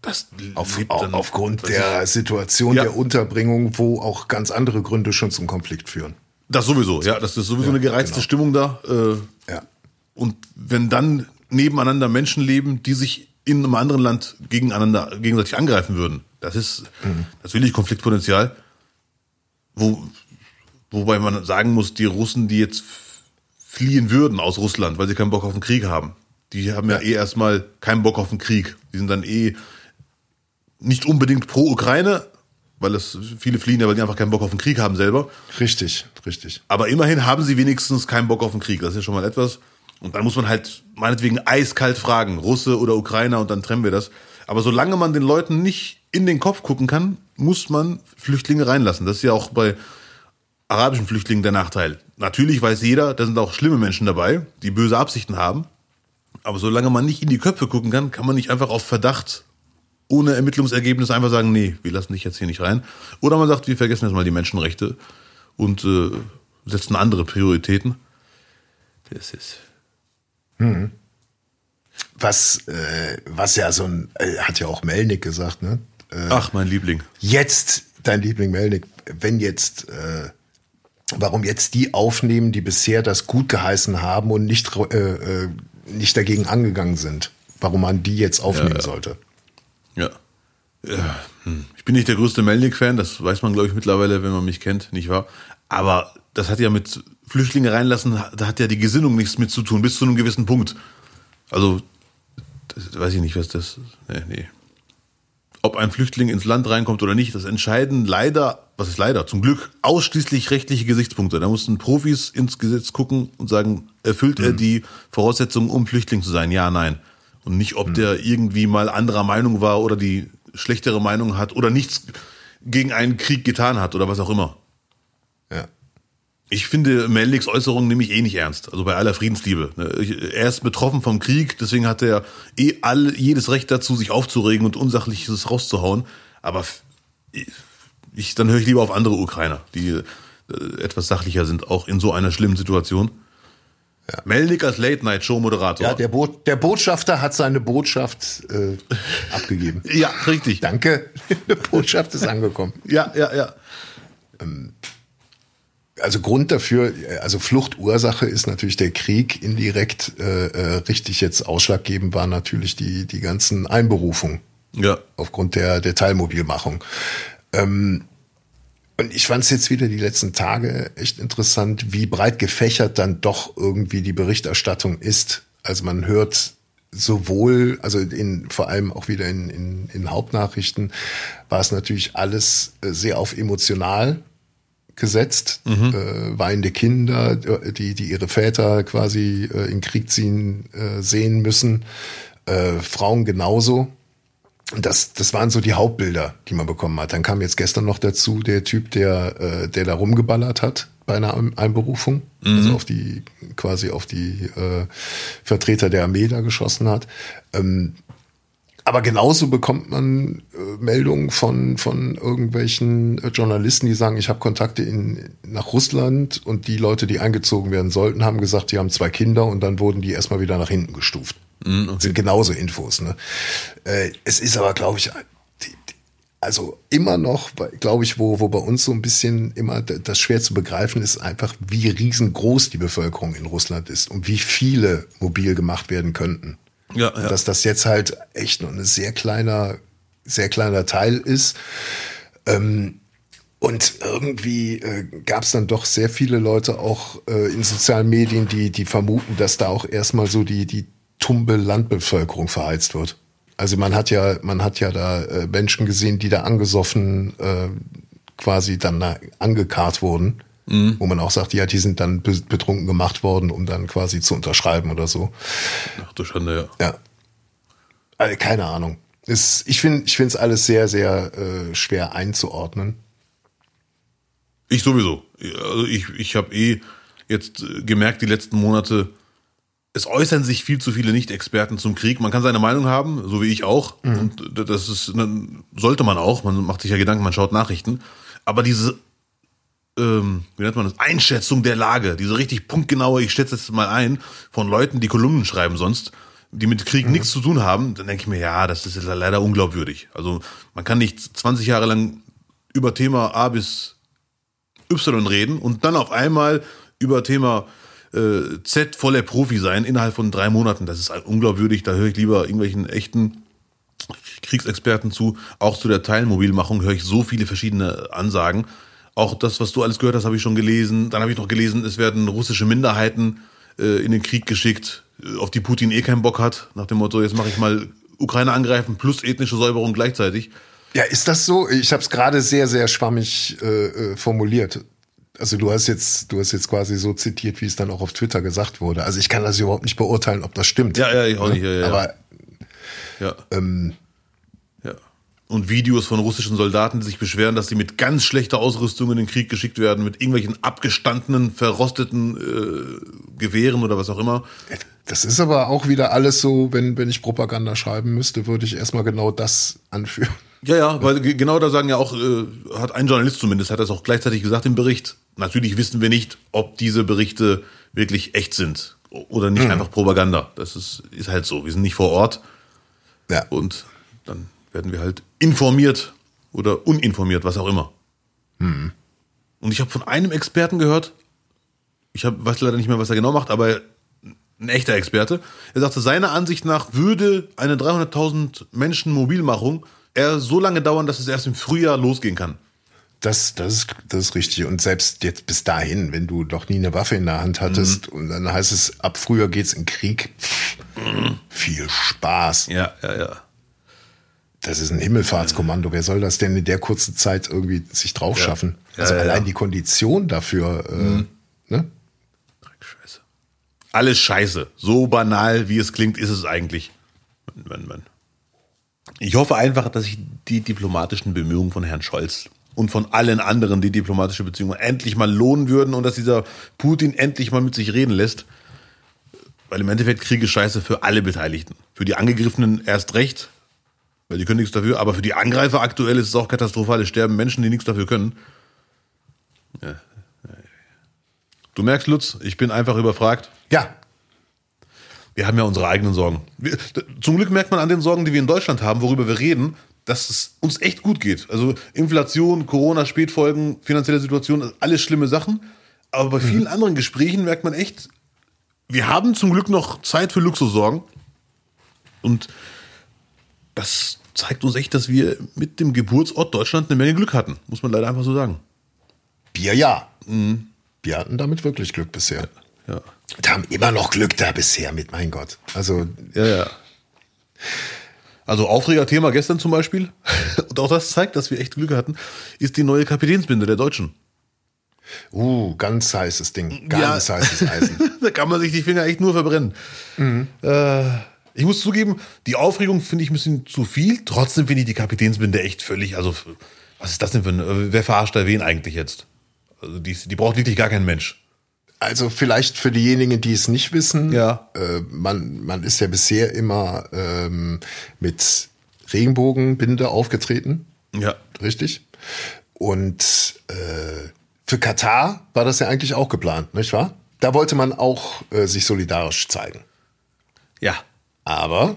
Das Auf, dann, aufgrund der ich, Situation ja. der Unterbringung, wo auch ganz andere Gründe schon zum Konflikt führen. Das sowieso, ja, das ist sowieso ja, eine gereizte genau. Stimmung da. Äh, ja. Und wenn dann nebeneinander Menschen leben, die sich in einem anderen Land gegeneinander gegenseitig angreifen würden, das ist mhm. natürlich Konfliktpotenzial. Wo, wobei man sagen muss, die Russen, die jetzt fliehen würden aus Russland, weil sie keinen Bock auf den Krieg haben. Die haben ja, eh erstmal keinen Bock auf den Krieg. Die sind dann eh nicht unbedingt pro Ukraine, weil es viele fliehen ja, weil die einfach keinen Bock auf den Krieg haben selber. Richtig, richtig. Aber immerhin haben sie wenigstens keinen Bock auf den Krieg. Das ist ja schon mal etwas. Und dann muss man halt meinetwegen eiskalt fragen, Russe oder Ukrainer, und dann trennen wir das. Aber solange man den Leuten nicht in den Kopf gucken kann, muss man Flüchtlinge reinlassen. Das ist ja auch bei arabischen Flüchtlingen der Nachteil. Natürlich weiß jeder, da sind auch schlimme Menschen dabei, die böse Absichten haben. Aber solange man nicht in die Köpfe gucken kann, kann man nicht einfach auf Verdacht ohne Ermittlungsergebnis einfach sagen, nee, wir lassen dich jetzt hier nicht rein. Oder man sagt, wir vergessen jetzt mal die Menschenrechte und äh, setzen andere Prioritäten. Das ist. Hm. Was, äh, was ja so ein, äh, hat ja auch Melnik gesagt, ne? Äh, Ach, mein Liebling. Jetzt, dein Liebling Melnik, wenn jetzt äh, warum jetzt die aufnehmen, die bisher das gut geheißen haben und nicht, äh, äh, nicht dagegen angegangen sind. Warum man die jetzt aufnehmen ja, ja. sollte. Ja. ja. Hm. Ich bin nicht der größte Melnik-Fan, das weiß man, glaube ich, mittlerweile, wenn man mich kennt, nicht wahr? Aber das hat ja mit Flüchtlinge reinlassen, da hat ja die Gesinnung nichts mit zu tun, bis zu einem gewissen Punkt. Also, das, weiß ich nicht, was das. Nee, nee. Ob ein Flüchtling ins Land reinkommt oder nicht, das entscheiden leider was ist leider, zum Glück ausschließlich rechtliche Gesichtspunkte. Da mussten Profis ins Gesetz gucken und sagen, erfüllt er die Voraussetzungen, um Flüchtling zu sein? Ja, nein. Und nicht, ob der irgendwie mal anderer Meinung war oder die schlechtere Meinung hat oder nichts gegen einen Krieg getan hat oder was auch immer. Ja. Ich finde Melniks Äußerungen nehme ich eh nicht ernst. Also bei aller Friedensliebe. ne. Er ist betroffen vom Krieg, deswegen hat er eh all, jedes Recht dazu, sich aufzuregen und Unsachliches rauszuhauen. Aber ich, dann höre ich lieber auf andere Ukrainer, die äh, etwas sachlicher sind, auch in so einer schlimmen Situation. Ja. Melnik als Late-Night-Show-Moderator. Ja, der, Bo der Botschafter hat seine Botschaft äh, abgegeben. ja, richtig. Danke, die Botschaft ist angekommen. Ja, ja, ja. Also Grund dafür, also Fluchtursache ist natürlich der Krieg indirekt. Äh, äh, richtig jetzt ausschlaggebend war natürlich die, die ganzen Einberufungen Ja. aufgrund der, der Teilmobilmachung. Ähm, und ich fand es jetzt wieder die letzten Tage echt interessant, wie breit gefächert dann doch irgendwie die Berichterstattung ist. Also man hört sowohl, also in, vor allem auch wieder in, in, in Hauptnachrichten, war es natürlich alles äh, sehr auf emotional gesetzt. Äh, weinende Kinder, die, die ihre Väter quasi äh, in Krieg ziehen äh, sehen müssen. Äh, Frauen genauso. Und das, das waren so die Hauptbilder, die man bekommen hat. Dann kam jetzt gestern noch dazu der Typ, der, äh, der da rumgeballert hat bei einer Ein- Einberufung, also auf die, quasi auf die äh, Vertreter der Armee da geschossen hat. Ähm, aber genauso bekommt man äh, Meldungen von, von irgendwelchen äh, Journalisten, die sagen, ich habe Kontakte in, nach Russland und die Leute, die eingezogen werden sollten, haben gesagt, die haben zwei Kinder und dann wurden die erstmal wieder nach hinten gestuft. Das sind genauso Infos. Ne? Äh, es ist aber, glaube ich, die, die, also immer noch, glaube ich, wo, wo bei uns so ein bisschen immer das schwer zu begreifen ist, einfach wie riesengroß die Bevölkerung in Russland ist und wie viele mobil gemacht werden könnten. Ja. Dass das jetzt halt echt nur ein sehr kleiner, sehr kleiner Teil ist. Ähm, und irgendwie äh, gab es dann doch sehr viele Leute auch äh, in sozialen Medien, die, die vermuten, dass da auch erstmal so die, die tumbe Landbevölkerung verheizt wird. Also man hat ja, man hat ja da äh, Menschen gesehen, die da angesoffen äh, quasi dann angekarrt wurden. Wo man auch sagt, ja, die sind dann be- betrunken gemacht worden, um dann quasi zu unterschreiben oder so. Ach du Schande, ja. Ja. Also, keine Ahnung. Es, ich finde ich finde es alles sehr, sehr äh, schwer einzuordnen. Ich sowieso. Also ich, ich habe eh jetzt äh, gemerkt, die letzten Monate, es äußern sich viel zu viele Nicht-Experten zum Krieg. Man kann seine Meinung haben, so wie ich auch. Und das ist, sollte man auch. Man macht sich ja Gedanken, man schaut Nachrichten. Aber diese, ähm, wie nennt man das, Einschätzung der Lage, diese richtig punktgenaue, ich schätze jetzt mal ein, von Leuten, die Kolumnen schreiben sonst, die mit Krieg nichts zu tun haben, dann denke ich mir, ja, das ist jetzt leider unglaubwürdig. Also man kann nicht 20 Jahre lang über Thema A bis Y reden und dann auf einmal über Thema äh, Z voller Profi sein innerhalb von drei Monaten. Das ist unglaubwürdig. Da höre ich lieber irgendwelchen echten Kriegsexperten zu. Auch zu der Teilmobilmachung höre ich so viele verschiedene Ansagen. Auch das, was du alles gehört hast, habe ich schon gelesen. Dann habe ich noch gelesen, es werden russische Minderheiten äh, in den Krieg geschickt, äh, auf die Putin eh keinen Bock hat. Nach dem Motto, jetzt mache ich mal Ukraine angreifen plus ethnische Säuberung gleichzeitig. Ja, ist das so? Ich habe es gerade sehr, sehr schwammig äh, äh, formuliert. Also du hast jetzt, du hast jetzt quasi so zitiert, wie es dann auch auf Twitter gesagt wurde. Also ich kann das überhaupt nicht beurteilen, ob das stimmt. Ja, ja, ich auch nicht. Ja, ja. Aber Ja. ja. Und Videos von russischen Soldaten, die sich beschweren, dass sie mit ganz schlechter Ausrüstung in den Krieg geschickt werden, mit irgendwelchen abgestandenen, verrosteten äh, Gewehren oder was auch immer. das ist aber auch wieder alles so, wenn, wenn ich Propaganda schreiben müsste, würde ich erstmal genau das anführen. Ja, ja, weil ge- genau da sagen ja auch, äh, hat ein Journalist zumindest, hat das auch gleichzeitig gesagt im Bericht. Natürlich wissen wir nicht, ob diese Berichte wirklich echt sind oder nicht einfach Propaganda. Das ist, ist halt so. Wir sind nicht vor Ort. Ja. Und dann werden wir halt informiert oder uninformiert, was auch immer. Und ich habe von einem Experten gehört, ich hab, weiß leider nicht mehr, was er genau macht, aber ein echter Experte. Er sagte, seiner Ansicht nach würde eine 300.000 Menschen Mobilmachung eher so lange dauern, dass es erst im Frühjahr losgehen kann. Das, das, ist, das ist richtig. Und selbst jetzt bis dahin, wenn du noch nie eine Waffe in der Hand hattest und dann heißt es, ab früher geht's in Krieg, viel Spaß. Ja, ja, ja. Das ist ein Himmelfahrtskommando. Wer soll das denn in der kurzen Zeit irgendwie sich drauf schaffen? Ja, also ja, allein ja. die Kondition dafür, äh, ne? Scheiße. Alles scheiße. So banal, wie es klingt, ist es eigentlich. Mann, Mann, Mann. Ich hoffe einfach, dass sich die diplomatischen Bemühungen von Herrn Scholz und von allen anderen, die diplomatische Beziehungen endlich mal lohnen würden und dass dieser Putin endlich mal mit sich reden lässt. Weil im Endeffekt Krieg ist scheiße für alle Beteiligten. Für die Angegriffenen erst recht, weil die können nichts dafür, aber für die Angreifer aktuell ist es auch katastrophal. Es sterben Menschen, die nichts dafür können. Ja. Du merkst, Lutz, ich bin einfach überfragt. Ja, Wir haben ja unsere eigenen Sorgen. Wir, zum Glück merkt man an den Sorgen, die wir in Deutschland haben, worüber wir reden, dass es uns echt gut geht. Also Inflation, Corona, Spätfolgen, finanzielle Situation, alles schlimme Sachen. Aber bei vielen anderen Gesprächen merkt man echt, wir haben zum Glück noch Zeit für Luxussorgen. Und das zeigt uns echt, dass wir mit dem Geburtsort Deutschland eine Menge Glück hatten. Muss man leider einfach so sagen. wir ja. Wir hatten damit wirklich Glück bisher. Ja. Wir haben immer noch Glück da bisher mit, mein Gott. Also, Ja, ja. Also Aufregerthema gestern zum Beispiel, und auch das zeigt, dass wir echt Glück hatten, ist die neue Kapitänsbinde der Deutschen. uh, ganz heißes Ding. Ganz Ja. heißes Eisen. da kann man sich die Finger echt nur verbrennen. Äh, ich muss zugeben, die Aufregung finde ich ein bisschen zu viel. Trotzdem finde ich die Kapitänsbinde echt völlig, also was ist das denn für ein, äh, wer verarscht da wen eigentlich jetzt? Also die, die braucht wirklich gar kein Mensch. Also vielleicht für diejenigen, die es nicht wissen, Ja. äh, man, man ist ja bisher immer ähm, mit Regenbogenbinde aufgetreten, Ja. richtig? Und äh, für Katar war das ja eigentlich auch geplant, nicht wahr? Da wollte man auch äh, sich solidarisch zeigen. Ja. Aber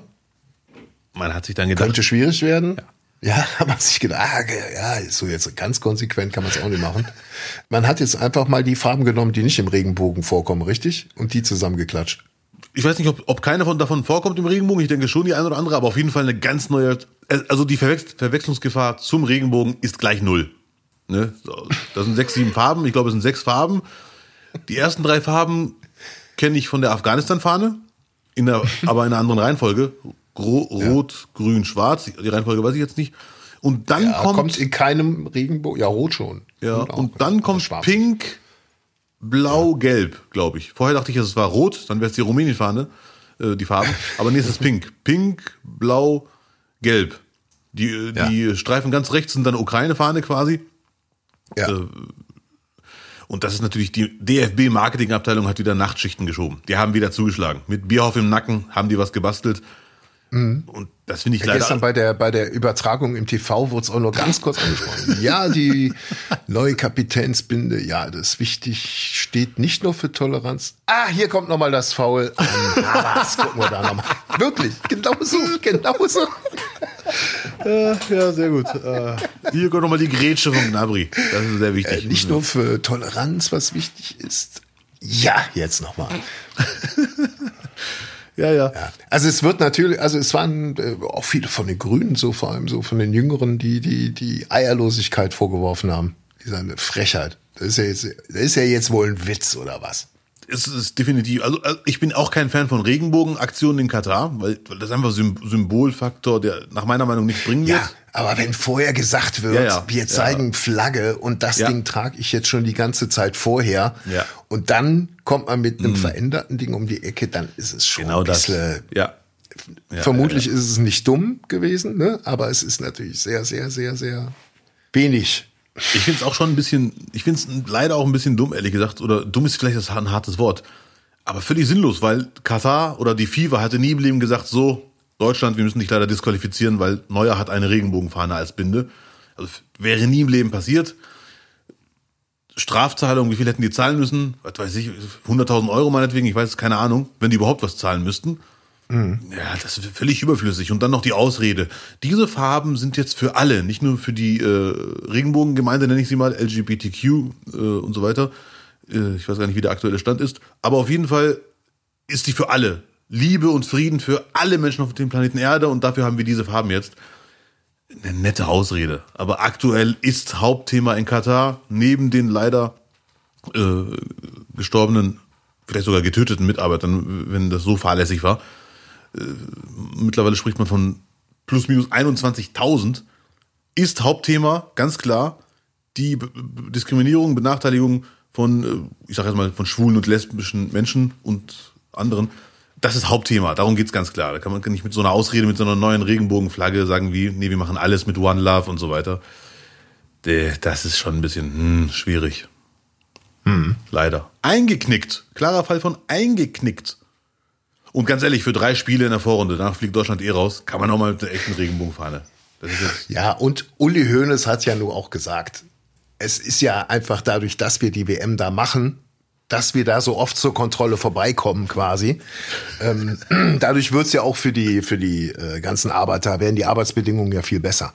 Man hat sich dann gedacht, könnte schwierig werden. Ja, hat man sich gedacht, ah, ja, so jetzt ganz konsequent kann man es auch nicht machen. Man hat jetzt einfach mal die Farben genommen, die nicht im Regenbogen vorkommen, richtig? Und die zusammengeklatscht. ich weiß nicht, ob, ob keine von davon vorkommt im Regenbogen. Ich denke schon die eine oder andere, aber auf jeden Fall eine ganz neue. Also die Verwechs Verwechslungsgefahr zum Regenbogen ist gleich null. Ne? Das sind sechs, sieben Farben. Ich glaube, es sind sechs Farben. Die ersten drei Farben kenne ich von der Afghanistan-Fahne, in der, aber in einer anderen Reihenfolge. Gro Rot, Grün, Schwarz. Die Reihenfolge weiß ich jetzt nicht. Und dann Ja, kommt, kommt, in keinem Regenbogen, ja, rot schon. ja, auch, und dann kommt schwarz. Pink, Blau, Gelb, glaube ich. Vorher dachte ich, es war Rot, dann wäre es die Rumänien-Fahne, äh, die Farben. Aber nee, es ist Pink. Pink, Blau, Gelb. Die, äh, Ja. die Streifen ganz rechts sind dann Ukraine-Fahne quasi. Ja. Äh, Und das ist natürlich, die DFB-Marketingabteilung hat wieder Nachtschichten geschoben. Die haben wieder zugeschlagen. Mit Bierhoff im Nacken haben die was gebastelt. Und das finde ich leider. Mhm. Gestern bei der, bei der Übertragung im TV wurde es auch nur ganz kurz angesprochen. Ja, die neue Kapitänsbinde, ja, das ist wichtig, steht nicht nur für Toleranz. Ah, hier kommt nochmal das Foul. an Navas. gucken wir da nochmal. Wirklich, genau so, genau so. Ja, sehr gut. Äh, Hier kommt nochmal die Grätsche von Gnabry. Das ist sehr wichtig. Äh, Nicht nur für Toleranz, was wichtig ist. Ja, jetzt nochmal. Ja, ja. Ja. Also es wird natürlich, also es waren äh, auch viele von den Grünen, so vor allem so von den Jüngeren, die die die Eierlosigkeit vorgeworfen haben. Diese eine Frechheit. Das ist ja jetzt, das ist ja jetzt wohl ein Witz oder was? Es ist definitiv, also also ich bin auch kein Fan von Regenbogenaktionen in Katar, weil, weil das einfach Sym Symbolfaktor, der nach meiner Meinung nichts bringen wird. Ja, aber wenn vorher gesagt wird, Ja, ja. wir zeigen Flagge und das Ja. Ding trage ich jetzt schon die ganze Zeit vorher Ja. und dann kommt man mit einem veränderten Ding um die Ecke, dann ist es schon Genau ein das. bisschen Ja. Ja, Vermutlich ist es nicht dumm gewesen, ne? aber es ist natürlich sehr, sehr, sehr, sehr wenig. Ich finde es auch schon ein bisschen, ich finde es leider auch ein bisschen dumm, ehrlich gesagt. Oder dumm ist vielleicht ein hartes Wort. Aber völlig sinnlos, weil Katar oder die FIFA hatte nie im Leben gesagt, so, Deutschland, wir müssen dich leider disqualifizieren, weil Neuer hat eine Regenbogenfahne als Binde. Also wäre nie im Leben passiert. Strafzahlung, wie viel hätten die zahlen müssen? Was weiß ich, 100.000 Euro meinetwegen, ich weiß, keine Ahnung, wenn die überhaupt was zahlen müssten. Ja, das ist völlig überflüssig. Und dann noch die Ausrede. Diese Farben sind jetzt für alle, nicht nur für die äh, Regenbogengemeinde, nenne ich sie mal, LGBTQ äh, und so weiter. Äh, ich weiß gar nicht, wie der aktuelle Stand ist. Aber auf jeden Fall ist die für alle. Liebe und Frieden für alle Menschen auf dem Planeten Erde und dafür haben wir diese Farben jetzt. Eine nette Ausrede. Aber aktuell ist Hauptthema in Katar, neben den leider äh, gestorbenen, vielleicht sogar getöteten Mitarbeitern, wenn das so fahrlässig war. Äh, mittlerweile spricht man von plus minus 21.000 ist Hauptthema, ganz klar. Die B B Diskriminierung, Benachteiligung von, äh, ich sage jetzt mal, von schwulen und lesbischen Menschen und anderen. Das ist Hauptthema, darum geht's ganz klar. Da kann man nicht mit so einer Ausrede, mit so einer neuen Regenbogenflagge sagen wie, nee, wir machen alles mit One Love und so weiter. Das ist schon ein bisschen hm, schwierig. Hm. Leider. Eingeknickt. Klarer Fall von eingeknickt. Und ganz ehrlich, für drei Spiele in der Vorrunde, danach fliegt Deutschland eh raus, kann man auch mal mit einer echten Regenbogenfahne. ja, und Uli Hoeneß hat ja nur auch gesagt, es ist ja einfach dadurch, dass wir die WM da machen, dass wir da so oft zur Kontrolle vorbeikommen quasi. Ähm, dadurch wird's ja auch für die, für die äh, ganzen Arbeiter, werden die Arbeitsbedingungen ja viel besser.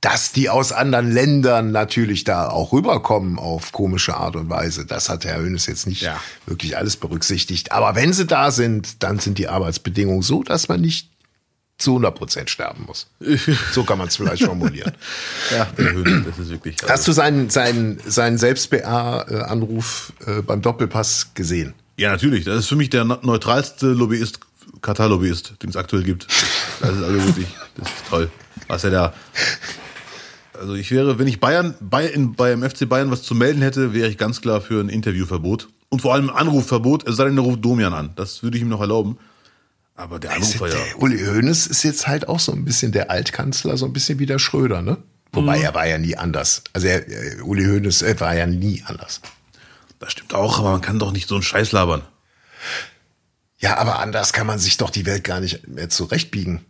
Dass die aus anderen Ländern natürlich da auch rüberkommen auf komische Art und Weise, das hat Herr Hönes jetzt nicht ja. wirklich alles berücksichtigt. Aber wenn sie da sind, dann sind die Arbeitsbedingungen so, dass man nicht zu 100 Prozent sterben muss. So kann man es vielleicht formulieren. ja, das ist wirklich. Also Hast du seinen, seinen, seinen Selbst-BA-Anruf äh, beim Doppelpass gesehen? Ja, natürlich. Das ist für mich der neutralste Lobbyist, Katar-Lobbyist, den es aktuell gibt. Das ist also wirklich, das ist toll. Was er da. Also ich wäre, wenn ich Bayern bei, in, beim FC Bayern was zu melden hätte, wäre ich ganz klar für ein Interviewverbot. Und vor allem ein Anrufverbot, es sei denn, er ruft Domian an. Das würde ich ihm noch erlauben. Aber der Anrufer ja. Der Uli Hoeneß ist jetzt halt auch so ein bisschen der Altkanzler, so ein bisschen wie der Schröder, ne? Wobei mhm. er war ja nie anders. Also er, äh, Uli Hoeneß er war ja nie anders. Das stimmt auch, aber man kann doch nicht so einen Scheiß labern. Ja, aber anders kann man sich doch die Welt gar nicht mehr zurechtbiegen.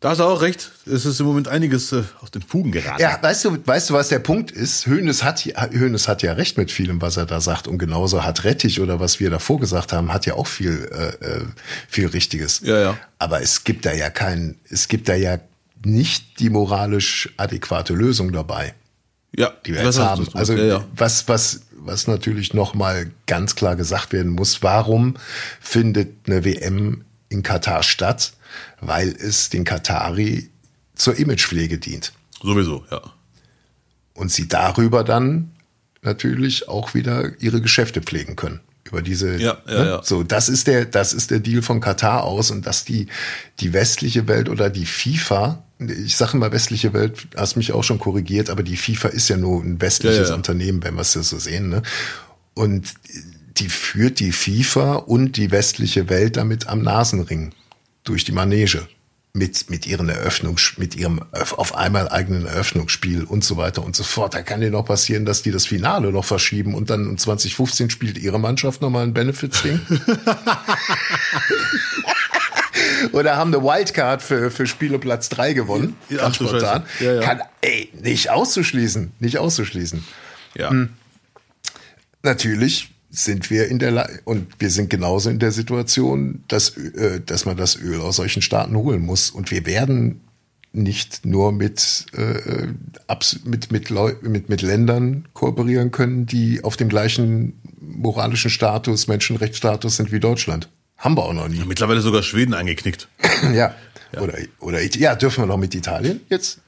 Da hast du auch recht. Es ist im Moment einiges äh, aus den Fugen geraten. Ja, weißt du, weißt du, was der Punkt ist? Hönes hat, Hönes hat ja recht mit vielem, was er da sagt. Und genauso hat Rettich oder was wir davor gesagt haben, hat ja auch viel, äh, äh, viel Richtiges. Ja, ja. Aber es gibt da ja kein, es gibt da ja nicht die moralisch adäquate Lösung dabei. Ja, die wir jetzt haben. Also ja, ja. was, was, was natürlich nochmal ganz klar gesagt werden muss, warum findet eine WM in Katar statt? Weil es den Katari zur Imagepflege dient. Sowieso, ja. Und sie darüber dann natürlich auch wieder ihre Geschäfte pflegen können. Über diese, ja, ja, ne? ja. so, das ist der, das ist der Deal von Katar aus und dass die, die westliche Welt oder die FIFA, ich sage mal westliche Welt, hast mich auch schon korrigiert, aber die FIFA ist ja nur ein westliches Unternehmen, wenn wir es ja so sehen, ne? Und die führt die FIFA und die westliche Welt damit am Nasenring durch die Manege mit, mit ihren Eröffnung, mit ihrem auf einmal eigenen Eröffnungsspiel und so weiter und so fort. Da kann dir noch passieren, dass die das Finale noch verschieben und dann um 2015 spielt ihre Mannschaft nochmal ein Benefits-Ding. Oder haben eine Wildcard für, für Spieleplatz 3 gewonnen. Ja, ganz spontan. Ja, ja. Kann, ey, nicht auszuschließen. Nicht auszuschließen. Ja. Hm. Natürlich sind wir in der La und wir sind genauso in der Situation, dass, äh, dass man das Öl aus solchen Staaten holen muss. Und wir werden nicht nur mit, äh, mit, mit, Leu mit, mit Ländern kooperieren können, die auf dem gleichen moralischen Status, Menschenrechtsstatus sind wie Deutschland. Haben wir auch noch nie. Ja, mittlerweile sogar Schweden eingeknickt. ja. ja. Oder, oder ja, dürfen wir noch mit Italien jetzt?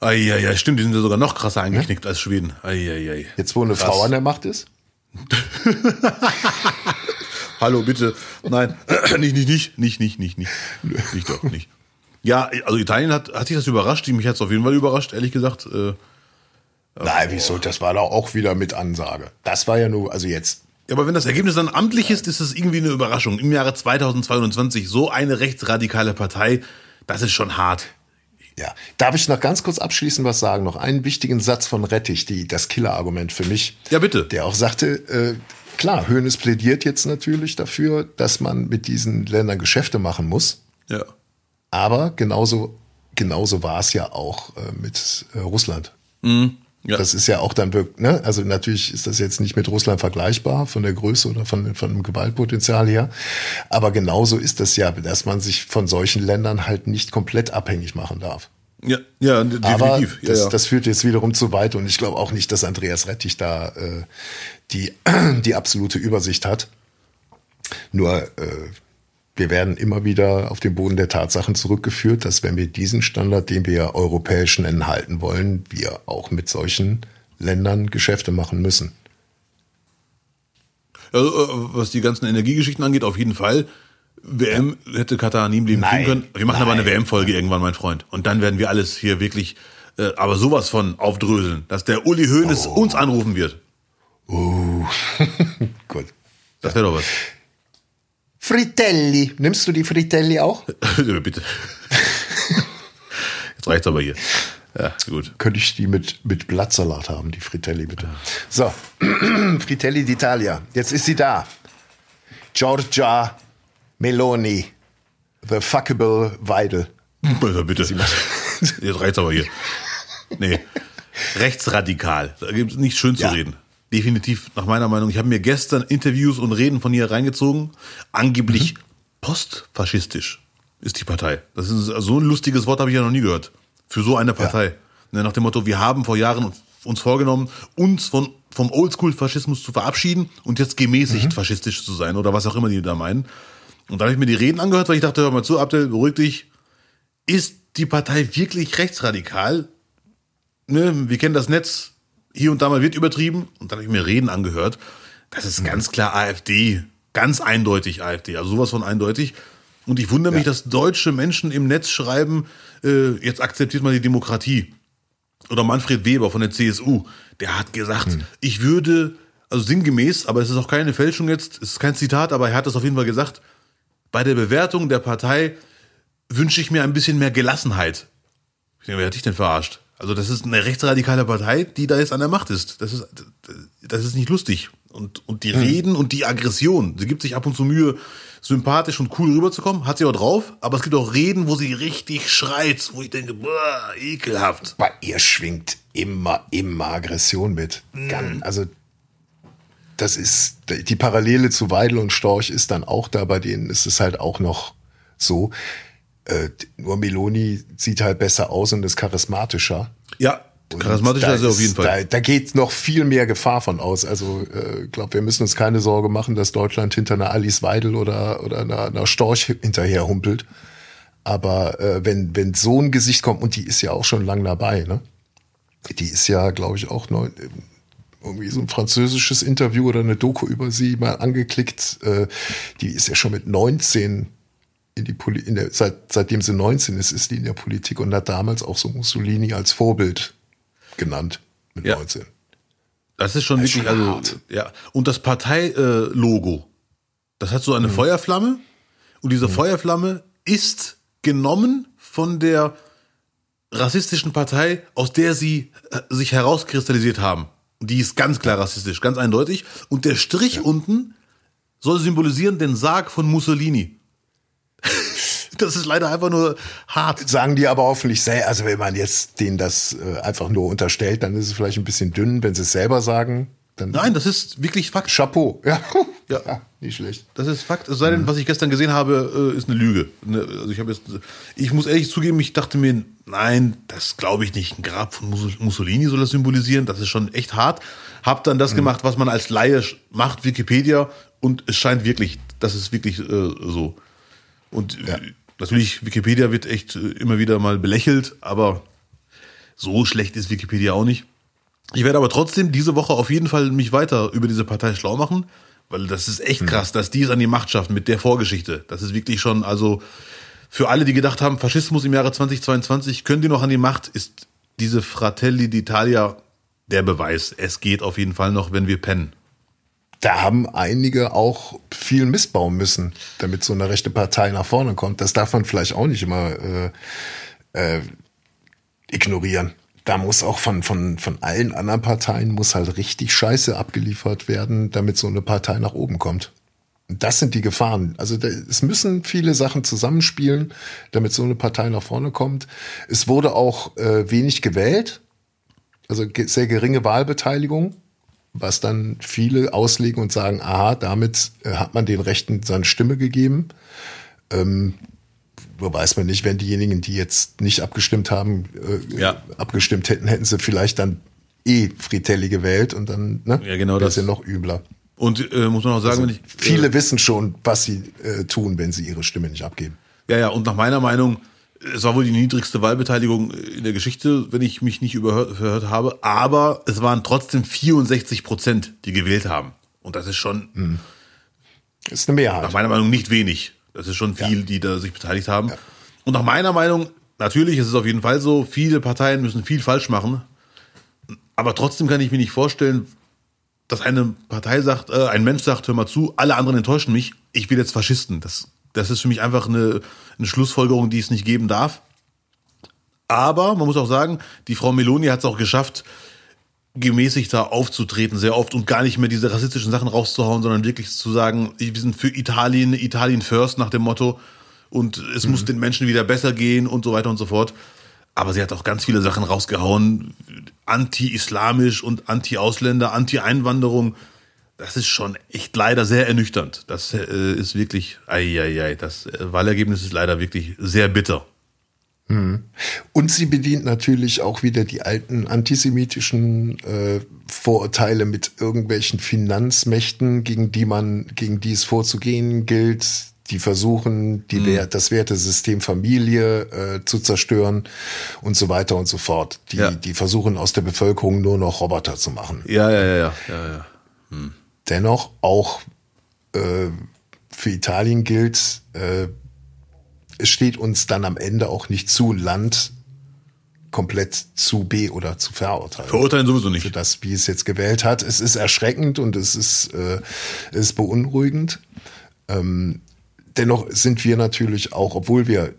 Ah, ja, ja, stimmt, die sind ja sogar noch krasser eingeknickt ja? als Schweden. Ai, ai, ai. Jetzt, wo eine Krass. Frau an der Macht ist? Hallo, bitte. Nein, nicht, nicht, nicht, nicht, nicht, nicht, nicht. Nicht doch, nicht. Ja, also Italien hat, hat sich das überrascht. Mich hat es auf jeden Fall überrascht, ehrlich gesagt. Äh, Nein, wieso? Das war doch auch wieder mit Ansage. Das war ja nur, also jetzt. Ja, aber wenn das Ergebnis dann amtlich ist, ist es irgendwie eine Überraschung. Im Jahre 2022 so eine rechtsradikale Partei, das ist schon hart. Ja, darf ich noch ganz kurz abschließend was sagen? Noch einen wichtigen Satz von Rettich, die, das Killer-Argument für mich. Ja, bitte. Der auch sagte, äh, klar, Hönes plädiert jetzt natürlich dafür, dass man mit diesen Ländern Geschäfte machen muss. Ja. Aber genauso, genauso war es ja auch äh, mit äh, Russland. Mhm. Ja. Das ist ja auch dann wirklich, ne? Also natürlich ist das jetzt nicht mit Russland vergleichbar von der Größe oder von, von dem Gewaltpotenzial her. Aber genauso ist das ja, dass man sich von solchen Ländern halt nicht komplett abhängig machen darf. Ja, ja, definitiv. Aber das, ja, ja. das führt jetzt wiederum zu weit und ich glaube auch nicht, dass Andreas Rettich da äh, die, die absolute Übersicht hat. Nur äh, wir werden immer wieder auf den Boden der Tatsachen zurückgeführt, dass wenn wir diesen Standard, den wir europäisch nennen, halten wollen, wir auch mit solchen Ländern Geschäfte machen müssen. Also, was die ganzen Energiegeschichten angeht, auf jeden Fall. WM hätte Katar nie im Leben Nein, können. Wir machen aber eine nein. WM-Folge irgendwann, mein Freund. Und dann werden wir alles hier wirklich, äh, aber sowas von aufdröseln, dass der Uli Hoeneß Oh. uns anrufen wird. Gut. Das wäre doch was. Fritelli. Nimmst du die Fritelli auch? Bitte. Jetzt reicht's aber hier. Ja, gut. Könnte ich die mit, mit Blattsalat haben, die Fritelli bitte. So, Fritelli d'Italia. Jetzt ist sie da. Giorgia Meloni. The fuckable Weidel. Bitte, bitte. Jetzt reicht's aber hier. Nee. Rechtsradikal. Da gibt's nicht schön zu Ja. reden. Definitiv, nach meiner Meinung. Ich habe mir gestern Interviews und Reden von ihr reingezogen. Angeblich postfaschistisch ist die Partei. Das ist so ein lustiges Wort habe ich ja noch nie gehört. Für so eine Partei. Ne, Nach dem Motto, wir haben vor Jahren uns vorgenommen, uns von, vom Oldschool-Faschismus zu verabschieden und jetzt gemäßigt faschistisch zu sein oder was auch immer die da meinen. Und da habe ich mir die Reden angehört, weil ich dachte, hör mal zu, Abdel, beruhig dich. Ist die Partei wirklich rechtsradikal? Ne, wir kennen das Netz, hier und da mal wird übertrieben. Und dann habe ich mir Reden angehört. Das ist ganz klar AfD. Ganz eindeutig AfD. Also sowas von eindeutig. Und ich wundere mich, dass deutsche Menschen im Netz schreiben, äh, jetzt akzeptiert mal die Demokratie. Oder Manfred Weber von der CSU, der hat gesagt, ich würde, also sinngemäß, aber es ist auch keine Fälschung jetzt, es ist kein Zitat, aber er hat das auf jeden Fall gesagt, bei der Bewertung der Partei wünsche ich mir ein bisschen mehr Gelassenheit. Ich denke, wer hat dich denn verarscht? Also das ist eine rechtsradikale Partei, die da jetzt an der Macht ist. Das ist, das ist nicht lustig. Und, und die Reden und die Aggression, sie gibt sich ab und zu Mühe, sympathisch und cool rüberzukommen, hat sie auch drauf, aber es gibt auch Reden, wo sie richtig schreit, wo ich denke, boah, ekelhaft. Bei ihr schwingt immer, immer Aggression mit. Ganz, also, das ist, die Parallele zu Weidel und Storch ist dann auch da, bei denen ist es halt auch noch so. Äh, nur Meloni sieht halt besser aus und ist charismatischer. Ja, charismatischer ist er auf jeden Fall. Da, da geht noch viel mehr Gefahr von aus. Also ich äh, glaube, wir müssen uns keine Sorge machen, dass Deutschland hinter einer Alice Weidel oder, oder einer, einer Storch hinterher humpelt. Aber äh, wenn, wenn so ein Gesicht kommt, und die ist ja auch schon lang dabei, ne? Die ist ja, glaube ich, auch neu, irgendwie so ein französisches Interview oder eine Doku über sie mal angeklickt. Äh, die ist ja schon mit 19 in die Poli in der, seit, seitdem sie 19 ist, ist die in der Politik und hat damals auch so Mussolini als Vorbild genannt mit Ja. 19. Das ist schon Das ist wirklich, schon also, hart. ja. Und das Parteilogo, das hat so eine Mhm. Feuerflamme. Und diese Feuerflamme ist genommen von der rassistischen Partei, aus der sie äh, sich herauskristallisiert haben. Die ist ganz klar rassistisch, ganz eindeutig. Und der Strich unten soll symbolisieren den Sarg von Mussolini. Das ist leider einfach nur hart. Sagen die aber hoffentlich sehr, also wenn man jetzt denen das äh, einfach nur unterstellt, dann ist es vielleicht ein bisschen dünn, wenn sie es selber sagen, dann Nein, das ist wirklich Fakt. Chapeau. Ja. Ja. ja, nicht schlecht. Das ist Fakt. Es sei denn, was ich gestern gesehen habe, äh, ist eine Lüge. Ne, Also ich habe jetzt, ich muss ehrlich zugeben, ich dachte mir, nein, das glaube ich nicht. Ein Grab von Mus- Mussolini soll das symbolisieren. Das ist schon echt hart. Hab dann das gemacht, was man als Laie macht, Wikipedia, und es scheint wirklich, das ist wirklich äh, so. Und äh, natürlich, Wikipedia wird echt äh, immer wieder mal belächelt, aber so schlecht ist Wikipedia auch nicht. Ich werde aber trotzdem diese Woche auf jeden Fall mich weiter über diese Partei schlau machen, weil das ist echt krass, dass die es an die Macht schaffen mit der Vorgeschichte. Das ist wirklich schon, also für alle, die gedacht haben, Faschismus im Jahre 2022, können die noch an die Macht, ist diese Fratelli d'Italia der Beweis. Es geht auf jeden Fall noch, wenn wir pennen. Da haben einige auch viel missbauen müssen, damit so eine rechte Partei nach vorne kommt. Das darf man vielleicht auch nicht immer äh, äh, ignorieren. Da muss auch von, von, von allen anderen Parteien muss halt richtig Scheiße abgeliefert werden, damit so eine Partei nach oben kommt. Das sind die Gefahren. Also da, es müssen viele Sachen zusammenspielen, damit so eine Partei nach vorne kommt. Es wurde auch äh, wenig gewählt, also sehr geringe Wahlbeteiligung, was dann viele auslegen und sagen, aha, damit äh, hat man den Rechten seine Stimme gegeben. Ähm, weiß man nicht, wenn diejenigen, die jetzt nicht abgestimmt haben, äh, Ja. abgestimmt hätten, hätten sie vielleicht dann eh Fritelli gewählt und dann ne, Ja, genau das. ja noch übler. Und äh, muss man auch sagen, wenn ich. Viele wissen schon, was sie äh, tun, wenn sie ihre Stimme nicht abgeben. Ja, ja, und nach meiner Meinung, es war wohl die niedrigste Wahlbeteiligung in der Geschichte, wenn ich mich nicht überhört verhört habe, aber es waren trotzdem 64 Prozent, die gewählt haben. Und das ist schon Ist eine Mehrheit. nach meiner Meinung nicht wenig. Das ist schon viel, die da sich beteiligt haben. Und nach meiner Meinung, natürlich ist es auf jeden Fall so, viele Parteien müssen viel falsch machen. Aber trotzdem kann ich mir nicht vorstellen, dass eine Partei sagt, äh, ein Mensch sagt, hör mal zu, alle anderen enttäuschen mich, ich will jetzt Faschisten. Das, das ist für mich einfach eine, eine Schlussfolgerung, die es nicht geben darf. Aber man muss auch sagen, die Frau Meloni hat es auch geschafft, gemäßigter aufzutreten, sehr oft und gar nicht mehr diese rassistischen Sachen rauszuhauen, sondern wirklich zu sagen, wir sind für Italien, Italien first nach dem Motto und es mhm. muss den Menschen wieder besser gehen und so weiter und so fort. Aber sie hat auch ganz viele Sachen rausgehauen, anti-islamisch und anti-Ausländer, anti-Einwanderung. Das ist schon echt leider sehr ernüchternd. Das äh, ist wirklich, ei, ei, ei, das äh, Wahlergebnis ist leider wirklich sehr bitter. Mhm. Und sie bedient natürlich auch wieder die alten antisemitischen äh, Vorurteile mit irgendwelchen Finanzmächten, gegen die man, gegen die es vorzugehen gilt, die versuchen, die mhm. Wert, das Wertesystem Familie äh, zu zerstören und so weiter und so fort. Die, ja. die versuchen aus der Bevölkerung nur noch Roboter zu machen. Ja, ja, ja, ja, ja. ja. Hm. Dennoch auch äh, für Italien gilt, äh, es steht uns dann am Ende auch nicht zu, Land komplett zu B oder zu verurteilen. Verurteilen sowieso nicht. Für das, wie es jetzt gewählt hat. Es ist erschreckend und es ist, äh, es ist beunruhigend. Ähm, dennoch sind wir natürlich auch, obwohl wir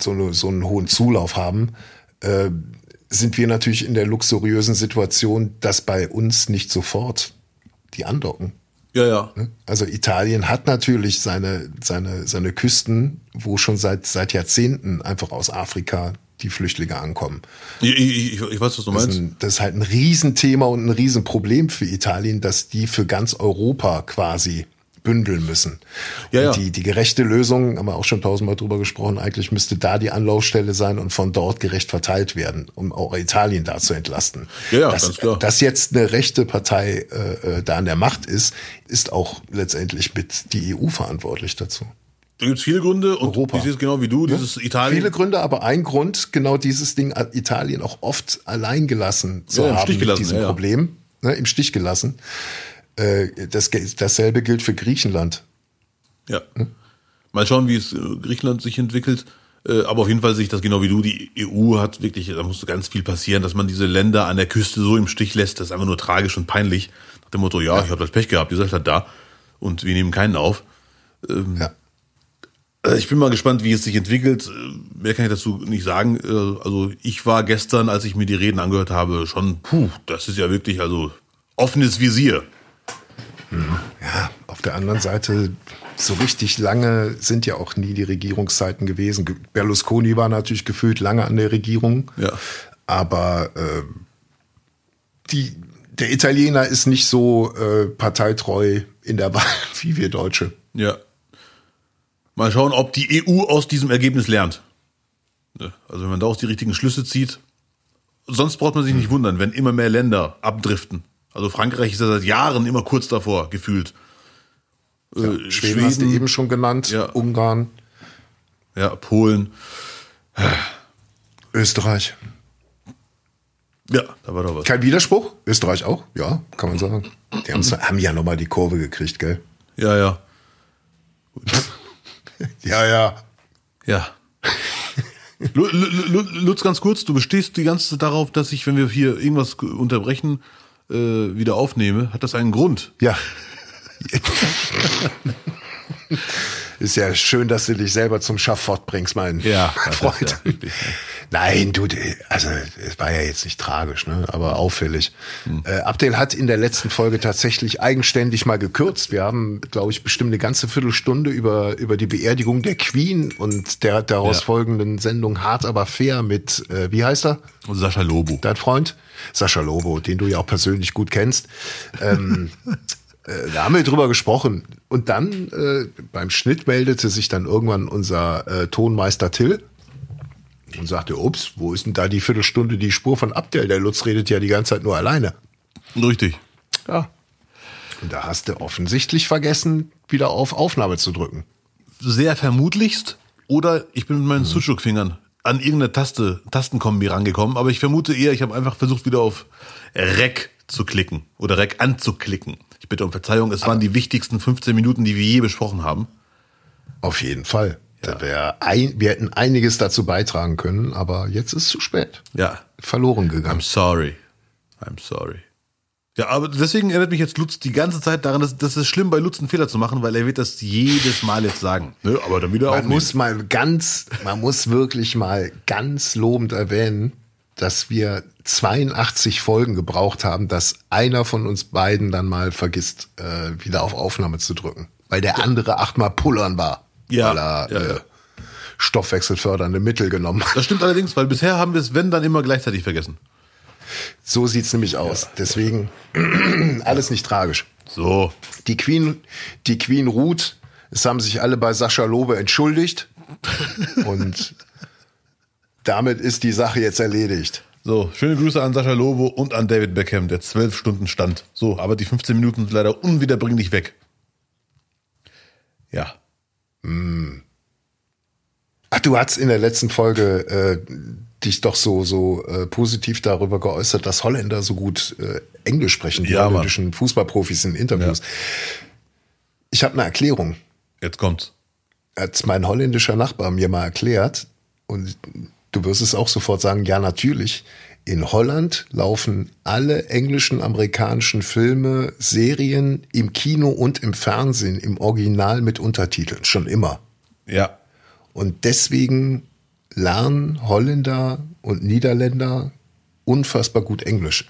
so, eine, so einen hohen Zulauf haben, äh, sind wir natürlich in der luxuriösen Situation, dass bei uns nicht sofort die andocken. Ja, ja. Ne? Also Italien hat natürlich seine, seine, seine Küsten, wo schon seit, seit Jahrzehnten einfach aus Afrika die Flüchtlinge ankommen. Ich, ich, ich weiß, was du meinst. Das ist, ein, das ist halt ein Riesenthema und ein Riesenproblem für Italien, dass die für ganz Europa quasi bündeln müssen. Ja, ja. Die, die gerechte Lösung, haben wir auch schon tausendmal drüber gesprochen, eigentlich müsste da die Anlaufstelle sein und von dort gerecht verteilt werden, um auch Italien da zu entlasten. Ja, ja, dass, ganz klar. dass jetzt eine rechte Partei äh, äh da an der Macht ist, ist auch letztendlich mit die EU verantwortlich dazu. Da gibt es viele Gründe und Europa. dieses genau wie du, dieses ja, Italien. Viele Gründe, aber ein Grund, genau dieses Ding Italien auch oft allein gelassen zu ja, haben mit diesem ja, Problem, ne, im Stich gelassen. Äh, das, dasselbe gilt für Griechenland. Ja. Hm? Mal schauen, wie es äh, Griechenland sich entwickelt. Äh, aber auf jeden Fall sehe ich das genau wie du. Die EU hat wirklich, da muss ganz viel passieren, dass man diese Länder an der Küste so im Stich lässt. Das ist einfach nur tragisch und peinlich. Nach dem Motto, ja, ja. ich habe das Pech gehabt, ihr seid halt da und wir nehmen keinen auf. Ähm, ja. Ich bin mal gespannt, wie es sich entwickelt. Mehr kann ich dazu nicht sagen. Also ich war gestern, als ich mir die Reden angehört habe, schon, puh, das ist ja wirklich, also offenes Visier. Ja, auf der anderen Seite, so richtig lange sind ja auch nie die Regierungszeiten gewesen. Berlusconi war natürlich gefühlt lange an der Regierung. Ja. Aber äh, die, der Italiener ist nicht so äh, parteitreu in der Wahl wie wir Deutsche. Ja. Mal schauen, ob die EU aus diesem Ergebnis lernt. Also wenn man daraus die richtigen Schlüsse zieht. Sonst braucht man sich nicht wundern, wenn immer mehr Länder abdriften. Also Frankreich ist ja seit Jahren immer kurz davor, gefühlt. Ja, äh, Schweden, Schweden hast du eben schon genannt, ja. Ungarn. Ja, Polen. Österreich. Ja, da war doch was. Kein Widerspruch? Österreich auch? Ja, kann man sagen. Die haben ja nochmal die Kurve gekriegt, gell? Ja, ja. ja, ja. Ja. Lutz, ganz kurz, du bestehst die ganze Zeit darauf, dass ich, wenn wir hier irgendwas unterbrechen, äh, wieder aufnehme, hat das einen Grund. Ja. Ist ja schön, dass du dich selber zum Schafott bringst, mein ja, Freund. Ja, Nein, du, also es war ja jetzt nicht tragisch, ne, aber auffällig. Hm. Äh, Abdel hat in der letzten Folge tatsächlich eigenständig mal gekürzt. Wir haben, glaube ich, bestimmt eine ganze Viertelstunde über über die Beerdigung der Queen und der daraus ja. folgenden Sendung Hart aber fair mit, äh, wie heißt er? Sascha Lobo. Dein Freund? Sascha Lobo, den du ja auch persönlich gut kennst. Ähm, äh, da haben wir drüber gesprochen. Und dann äh, beim Schnitt meldete sich dann irgendwann unser äh, Tonmeister Till und sagte, ups, wo ist denn da die Viertelstunde die Spur von Abdel? Der Lutz redet ja die ganze Zeit nur alleine. Richtig. Ja. Und da hast du offensichtlich vergessen, wieder auf Aufnahme zu drücken. Sehr vermutlichst. Oder ich bin mit meinen mhm. Sucuk-Fingern an irgendeine Taste, Tastenkombi rangekommen, aber ich vermute eher, ich habe einfach versucht, wieder auf Rec zu klicken oder Rec anzuklicken. Ich bitte um Verzeihung, es waren die wichtigsten 15 Minuten, die wir je besprochen haben. Auf jeden Fall. Da wär ein, wir hätten einiges dazu beitragen können, aber jetzt ist es zu spät. Ja. Verloren I'm gegangen. sorry. I'm sorry. Ja, aber deswegen erinnert mich jetzt Lutz die ganze Zeit daran, dass das ist schlimm bei Lutz einen Fehler zu machen, weil er wird das jedes Mal jetzt sagen. Ne, aber dann wieder Man aufnehmen. muss mal ganz, man muss wirklich mal ganz lobend erwähnen, dass wir 82 Folgen gebraucht haben, dass einer von uns beiden dann mal vergisst, äh, wieder auf Aufnahme zu drücken. Weil der andere achtmal pullern war. Ja, Weil er ja, ja. Äh, stoffwechselfördernde Mittel genommen hat. Das stimmt allerdings, weil bisher haben wir es, wenn, dann immer gleichzeitig vergessen. So sieht's nämlich aus. Deswegen alles nicht tragisch. So. Die Queen, die Queen ruht. Es haben sich alle bei Sascha Lobe entschuldigt. Und damit ist die Sache jetzt erledigt. So, schöne Grüße an Sascha Lobo und an David Beckham, der zwölf Stunden stand. So, aber die 15 Minuten sind leider unwiederbringlich weg. Ja. Ach, du hast in der letzten Folge äh, dich doch so so äh, positiv darüber geäußert, dass Holländer so gut äh, Englisch sprechen, die Ja, Mann. holländischen Fußballprofis in Interviews. Ich habe eine Erklärung. Jetzt kommt's. Hat mein holländischer Nachbar mir mal erklärt und du wirst es auch sofort sagen, ja natürlich. In Holland laufen alle englischen, amerikanischen Filme, Serien im Kino und im Fernsehen im Original mit Untertiteln, schon immer. Ja. Und deswegen lernen Holländer und Niederländer unfassbar gut Englisch.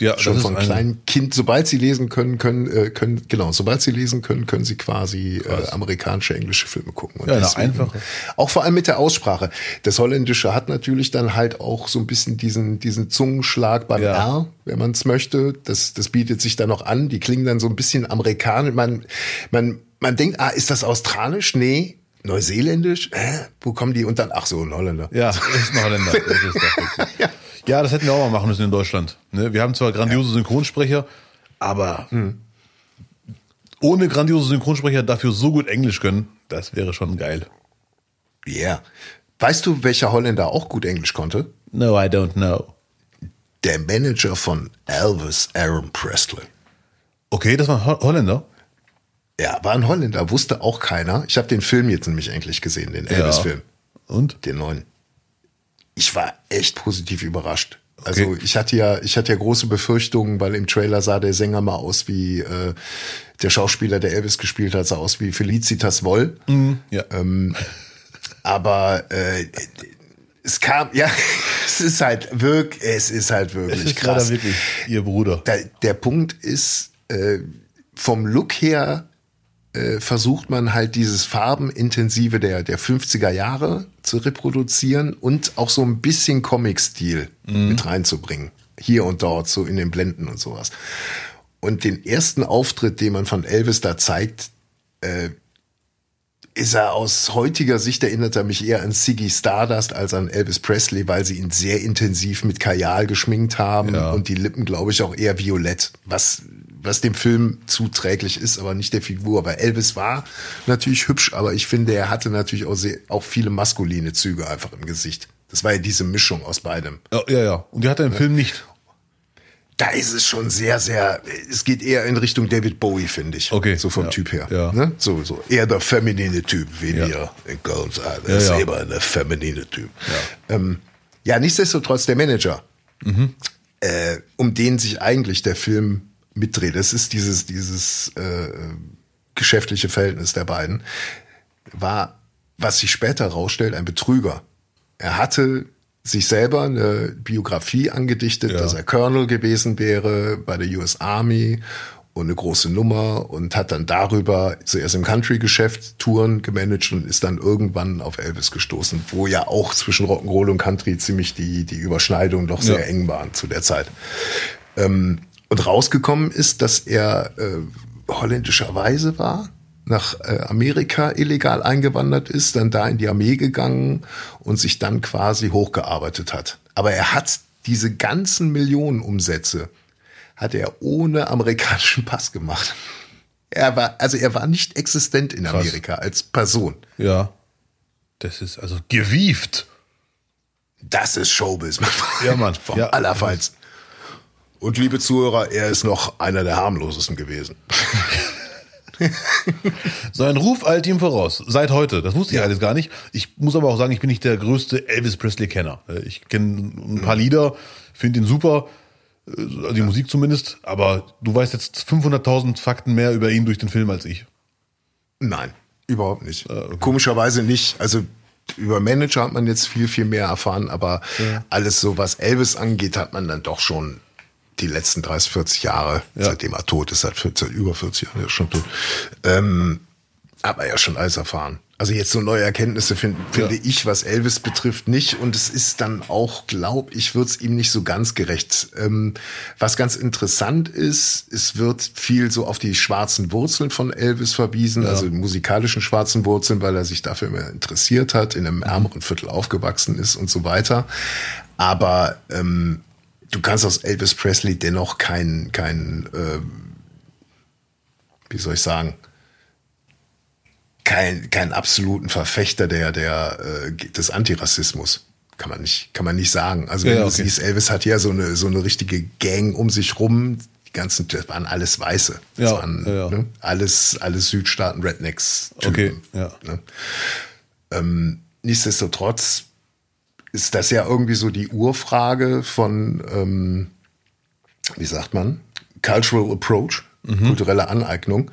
Ja, Schon von kleinen Kind, sobald sie lesen können, können, äh, können, genau, sobald sie lesen können, können sie quasi äh, amerikanische, englische Filme gucken. Und Ja, deswegen- einfache. Auch vor allem mit der Aussprache. Das Holländische hat natürlich dann halt auch so ein bisschen diesen, diesen Zungenschlag beim Ja. R, wenn man es möchte. Das, das bietet sich dann noch an. Die klingen dann so ein bisschen amerikanisch. Man, man, man denkt, ah, ist das australisch? Nee. Neuseeländisch? Hä? Wo kommen die? Und dann, ach so, ein Holländer. Ja, ist ein Holländer. Das ist doch wirklich. Ja. das hätten wir auch mal machen müssen in Deutschland. Ne? Wir haben zwar grandiose Synchronsprecher, aber ohne grandiose Synchronsprecher dafür so gut Englisch können, das wäre schon geil. Ja. Yeah. Weißt du, welcher Holländer auch gut Englisch konnte? No, I don't know. Der Manager von Elvis, Aaron Presley. Okay, das war ein Ho- Holländer. Ja, war ein Holländer, wusste auch keiner. Ich habe den Film jetzt nämlich endlich gesehen, den Elvis-Film, Und? den neuen. Ich war echt positiv überrascht. Also Okay. ich hatte ja, ich hatte ja große Befürchtungen, weil im Trailer sah der Sänger mal aus wie äh, der Schauspieler, der Elvis gespielt hat, sah aus wie Felicitas Woll. Ja. Aber äh, es kam, ja, es ist halt wirklich, es ist halt wirklich es ist krass. wirklich ihr Bruder. Der, der Punkt ist, äh, vom Look her äh, versucht man halt dieses Farbenintensive der, der 50er Jahre zu reproduzieren und auch so ein bisschen Comic-Stil mit reinzubringen. Hier und dort, so in den Blenden und sowas. Und den ersten Auftritt, den man von Elvis da zeigt, äh, ist er aus heutiger Sicht erinnert er mich eher an Ziggy Stardust als an Elvis Presley, weil sie ihn sehr intensiv mit Kajal geschminkt haben Ja. und die Lippen, glaube ich, auch eher violett, was, was dem Film zuträglich ist, aber nicht der Figur. Weil Elvis war natürlich hübsch, aber ich finde, er hatte natürlich auch, sehr, auch viele maskuline Züge einfach im Gesicht. Das war ja diese Mischung aus beidem. Ja, ja, ja. Und die hat er im Film nicht. Da ist es schon sehr, sehr, es geht eher in Richtung David Bowie, finde ich. Okay, So vom ja, Typ her. ja. Ne? So, so eher der feminine Typ, wie Ja. wir in Köln sagen. Ja, Das ist ja. immer ein feminine Typ. Ja, ähm, ja nichtsdestotrotz der Manager, Mhm. äh, um den sich eigentlich der Film mitdreht. Das ist dieses, dieses äh, geschäftliche Verhältnis der beiden. War, was sich später herausstellt, ein Betrüger. Er hatte sich selber eine Biografie angedichtet, Ja. dass er Colonel gewesen wäre bei der US Army und eine große Nummer und hat dann darüber zuerst im Country-Geschäft Touren gemanagt und ist dann irgendwann auf Elvis gestoßen, wo ja auch zwischen Rock'n'Roll und Country ziemlich die, die Überschneidungen doch sehr Ja. eng waren zu der Zeit. Ähm, und rausgekommen ist, dass er äh, holländischerweise war, nach äh, Amerika illegal eingewandert ist, dann da in die Armee gegangen und sich dann quasi hochgearbeitet hat. Aber er hat diese ganzen Millionen Umsätze hat er ohne amerikanischen Pass gemacht. Er war, also er war nicht existent in Krass. Amerika als Person. Ja. Das ist also gewieft. Das ist Showbiz. Ja, Mann. Vom Ja. Allerfeinsten. Und liebe Zuhörer, er ist noch einer der harmlosesten gewesen. so ein Ruf eilt ihm voraus. Seit heute. Das wusste ich alles gar nicht. Ich muss aber auch sagen, ich bin nicht der größte Elvis Presley-Kenner. Ich kenne ein paar Lieder, finde ihn super. Also die Musik zumindest. Aber du weißt jetzt 500.000 Fakten mehr über ihn durch den Film als ich. Nein, überhaupt nicht. Ah, okay. Komischerweise nicht. Also über Manager hat man jetzt viel, viel mehr erfahren, aber ja. alles so, was Elvis angeht, hat man dann doch schon die letzten 30, 40 Jahre, ja. seitdem er tot ist, seit, seit über 40 Jahren, ist schon tot, ähm, man ja schon alles erfahren. Also jetzt so neue Erkenntnisse find, finde ja. ich, was Elvis betrifft, nicht. Und es ist dann auch, glaube ich, wird es ihm nicht so ganz gerecht. Ähm, was ganz interessant ist, es wird viel so auf die schwarzen Wurzeln von Elvis verwiesen, ja. also musikalischen schwarzen Wurzeln, weil er sich dafür immer interessiert hat, in einem ärmeren Viertel aufgewachsen ist und so weiter. Aber ähm, du kannst aus Elvis Presley dennoch kein, kein äh, wie soll ich sagen, kein, kein absoluten Verfechter der, der, äh, des Antirassismus. Kann man nicht, kann man nicht sagen. Also wenn ja, okay. du siehst, Elvis hat ja so eine, so eine richtige Gang um sich rum. Die ganzen, das waren alles Weiße. Das ja, waren ja, ne, alles, alles Südstaaten, Rednecks. -Typen, okay, ja. Ne? Ähm, nichtsdestotrotz ist das ja irgendwie so die Urfrage von, ähm, wie sagt man, Cultural Approach, mhm. kulturelle Aneignung.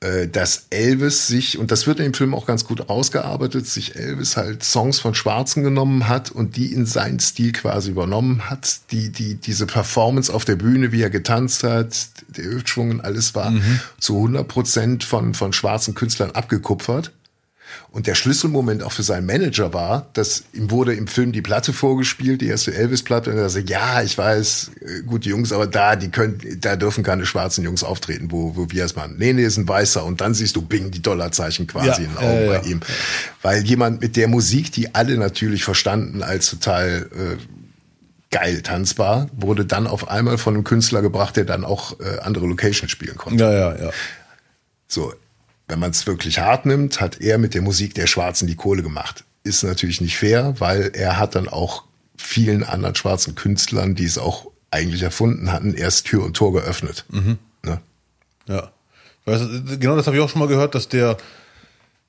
Äh, dass Elvis sich, und das wird in dem Film auch ganz gut ausgearbeitet, sich Elvis halt Songs von Schwarzen genommen hat und die in seinen Stil quasi übernommen hat. Die, die, diese Performance auf der Bühne, wie er getanzt hat, der Hüftschwung und alles war mhm. zu 100 Prozent von, von schwarzen Künstlern abgekupfert. Und der Schlüsselmoment auch für seinen Manager war, dass ihm wurde im Film die Platte vorgespielt, die erste Elvis-Platte, und er sagte, ja, ich weiß, äh, gut, die Jungs, aber da, die können, da dürfen keine schwarzen Jungs auftreten, wo, wo wir es machen. Nee, nee, ist ein Weißer. Und dann siehst du Bing, die Dollarzeichen quasi ja, in den Augen äh, bei ja. ihm. Weil jemand mit der Musik, die alle natürlich verstanden als total, äh, geil tanzbar, wurde dann auf einmal von einem Künstler gebracht, der dann auch äh, andere Locations spielen konnte. Ja, ja, ja. So, wenn man es wirklich hart nimmt, hat er mit der Musik der Schwarzen die Kohle gemacht. Ist natürlich nicht fair, weil er hat dann auch vielen anderen schwarzen Künstlern, die es auch eigentlich erfunden hatten, erst Tür und Tor geöffnet. Mhm. Ne? Ja. Weiß, genau das habe ich auch schon mal gehört, dass der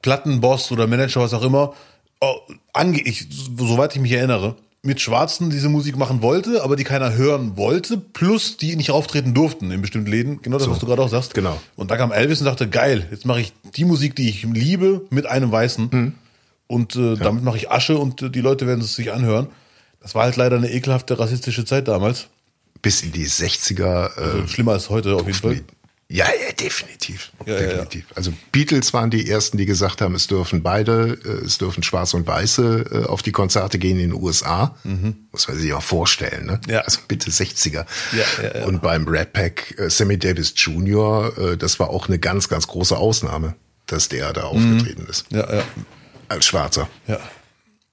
Plattenboss oder Manager, was auch immer, oh, ange ich, soweit ich mich erinnere, mit Schwarzen diese Musik machen wollte, aber die keiner hören wollte, plus die nicht auftreten durften in bestimmten Läden. Genau das, so. was du gerade auch sagst. Genau. Und da kam Elvis und sagte, geil, jetzt mache ich die Musik, die ich liebe, mit einem Weißen. Mhm. Und äh, ja. damit mache ich Asche und äh, die Leute werden es sich anhören. Das war halt leider eine ekelhafte rassistische Zeit damals. Bis in die 60er. Äh, also schlimmer als heute auf jeden Fall. Ja, ja, definitiv. Ja, definitiv. Ja. Also Beatles waren die ersten, die gesagt haben, es dürfen beide, äh, es dürfen Schwarze und Weiße äh, auf die Konzerte gehen in den USA. Mhm. Muss man sich auch vorstellen, ne? Ja. Also bitte 60er. Ja. Und beim Red Pack äh, Sammy Davis Jr., das war auch eine ganz, ganz große Ausnahme, dass der da aufgetreten mhm. ist. Ja, ja. Als Schwarzer. Ja.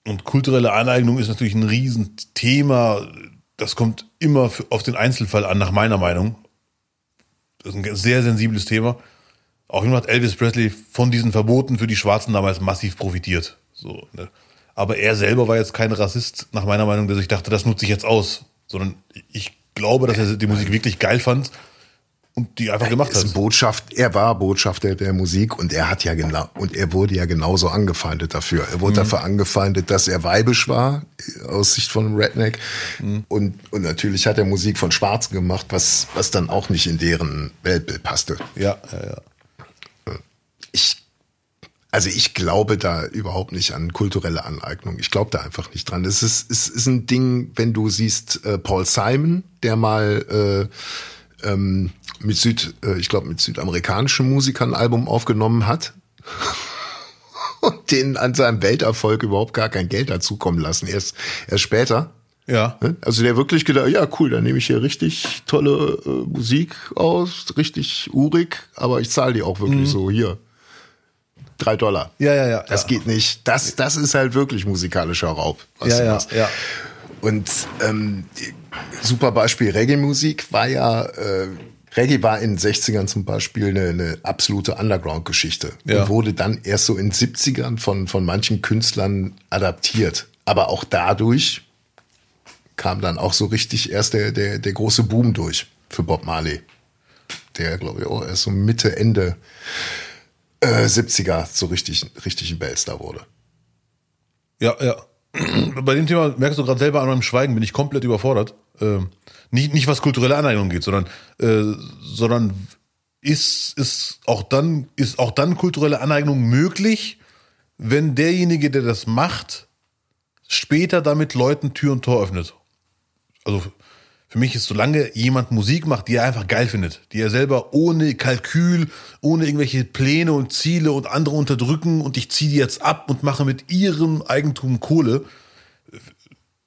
Und kulturelle Aneignung ist natürlich ein Riesenthema. Das kommt immer auf den Einzelfall an, nach meiner Meinung ist ein sehr sensibles Thema. Auch immer hat Elvis Presley von diesen Verboten für die Schwarzen damals massiv profitiert. So, ne? Aber er selber war jetzt kein Rassist, nach meiner Meinung, der sich dachte, das nutze ich jetzt aus. Sondern ich glaube, dass er die Musik wirklich geil fand und die einfach gemacht hat. Botschaft, er war Botschafter der Musik und er hat ja genau und er wurde ja genauso angefeindet dafür. Er wurde mhm. dafür angefeindet, dass er weibisch war aus Sicht von Redneck mhm. und und natürlich hat er Musik von Schwarzen gemacht, was was dann auch nicht in deren Weltbild passte. Ja, ja, ja. Ich also ich glaube da überhaupt nicht an kulturelle Aneignung. Ich glaube da einfach nicht dran. Es ist, es ist ein Ding, wenn du siehst, äh, Paul Simon, der mal äh, ähm, mit Süd, äh, ich glaube mit südamerikanischen Musikern ein Album aufgenommen hat und denen an seinem Welterfolg überhaupt gar kein Geld dazukommen lassen, erst, erst später. Ja. Ne? Also der wirklich gedacht, ja cool, dann nehme ich hier richtig tolle äh, Musik aus, richtig urig, aber ich zahle die auch wirklich mhm. so hier. Drei Dollar. Ja, ja, ja. Das ja. geht nicht. Das, das ist halt wirklich musikalischer Raub. ja, ja, ja. Und ähm, super Beispiel Reggae-Musik war ja äh, Reggae war in den 60ern zum Beispiel eine, eine absolute Underground-Geschichte ja. und wurde dann erst so in den 70ern von, von manchen Künstlern adaptiert. Aber auch dadurch kam dann auch so richtig erst der, der, der große Boom durch für Bob Marley. der glaube ich auch erst so Mitte, Ende äh, 70er so richtig, richtig ein Bellstar wurde. Ja, ja. Bei dem Thema merkst du gerade selber an meinem Schweigen, bin ich komplett überfordert. Ähm, nicht, nicht was kulturelle Aneignung geht, sondern, äh, sondern ist, ist auch dann, ist auch dann kulturelle Aneignung möglich, wenn derjenige, der das macht, später damit Leuten Tür und Tor öffnet. Also für mich ist, solange jemand Musik macht, die er einfach geil findet, die er selber ohne Kalkül, ohne irgendwelche Pläne und Ziele und andere unterdrücken und ich ziehe die jetzt ab und mache mit ihrem Eigentum Kohle,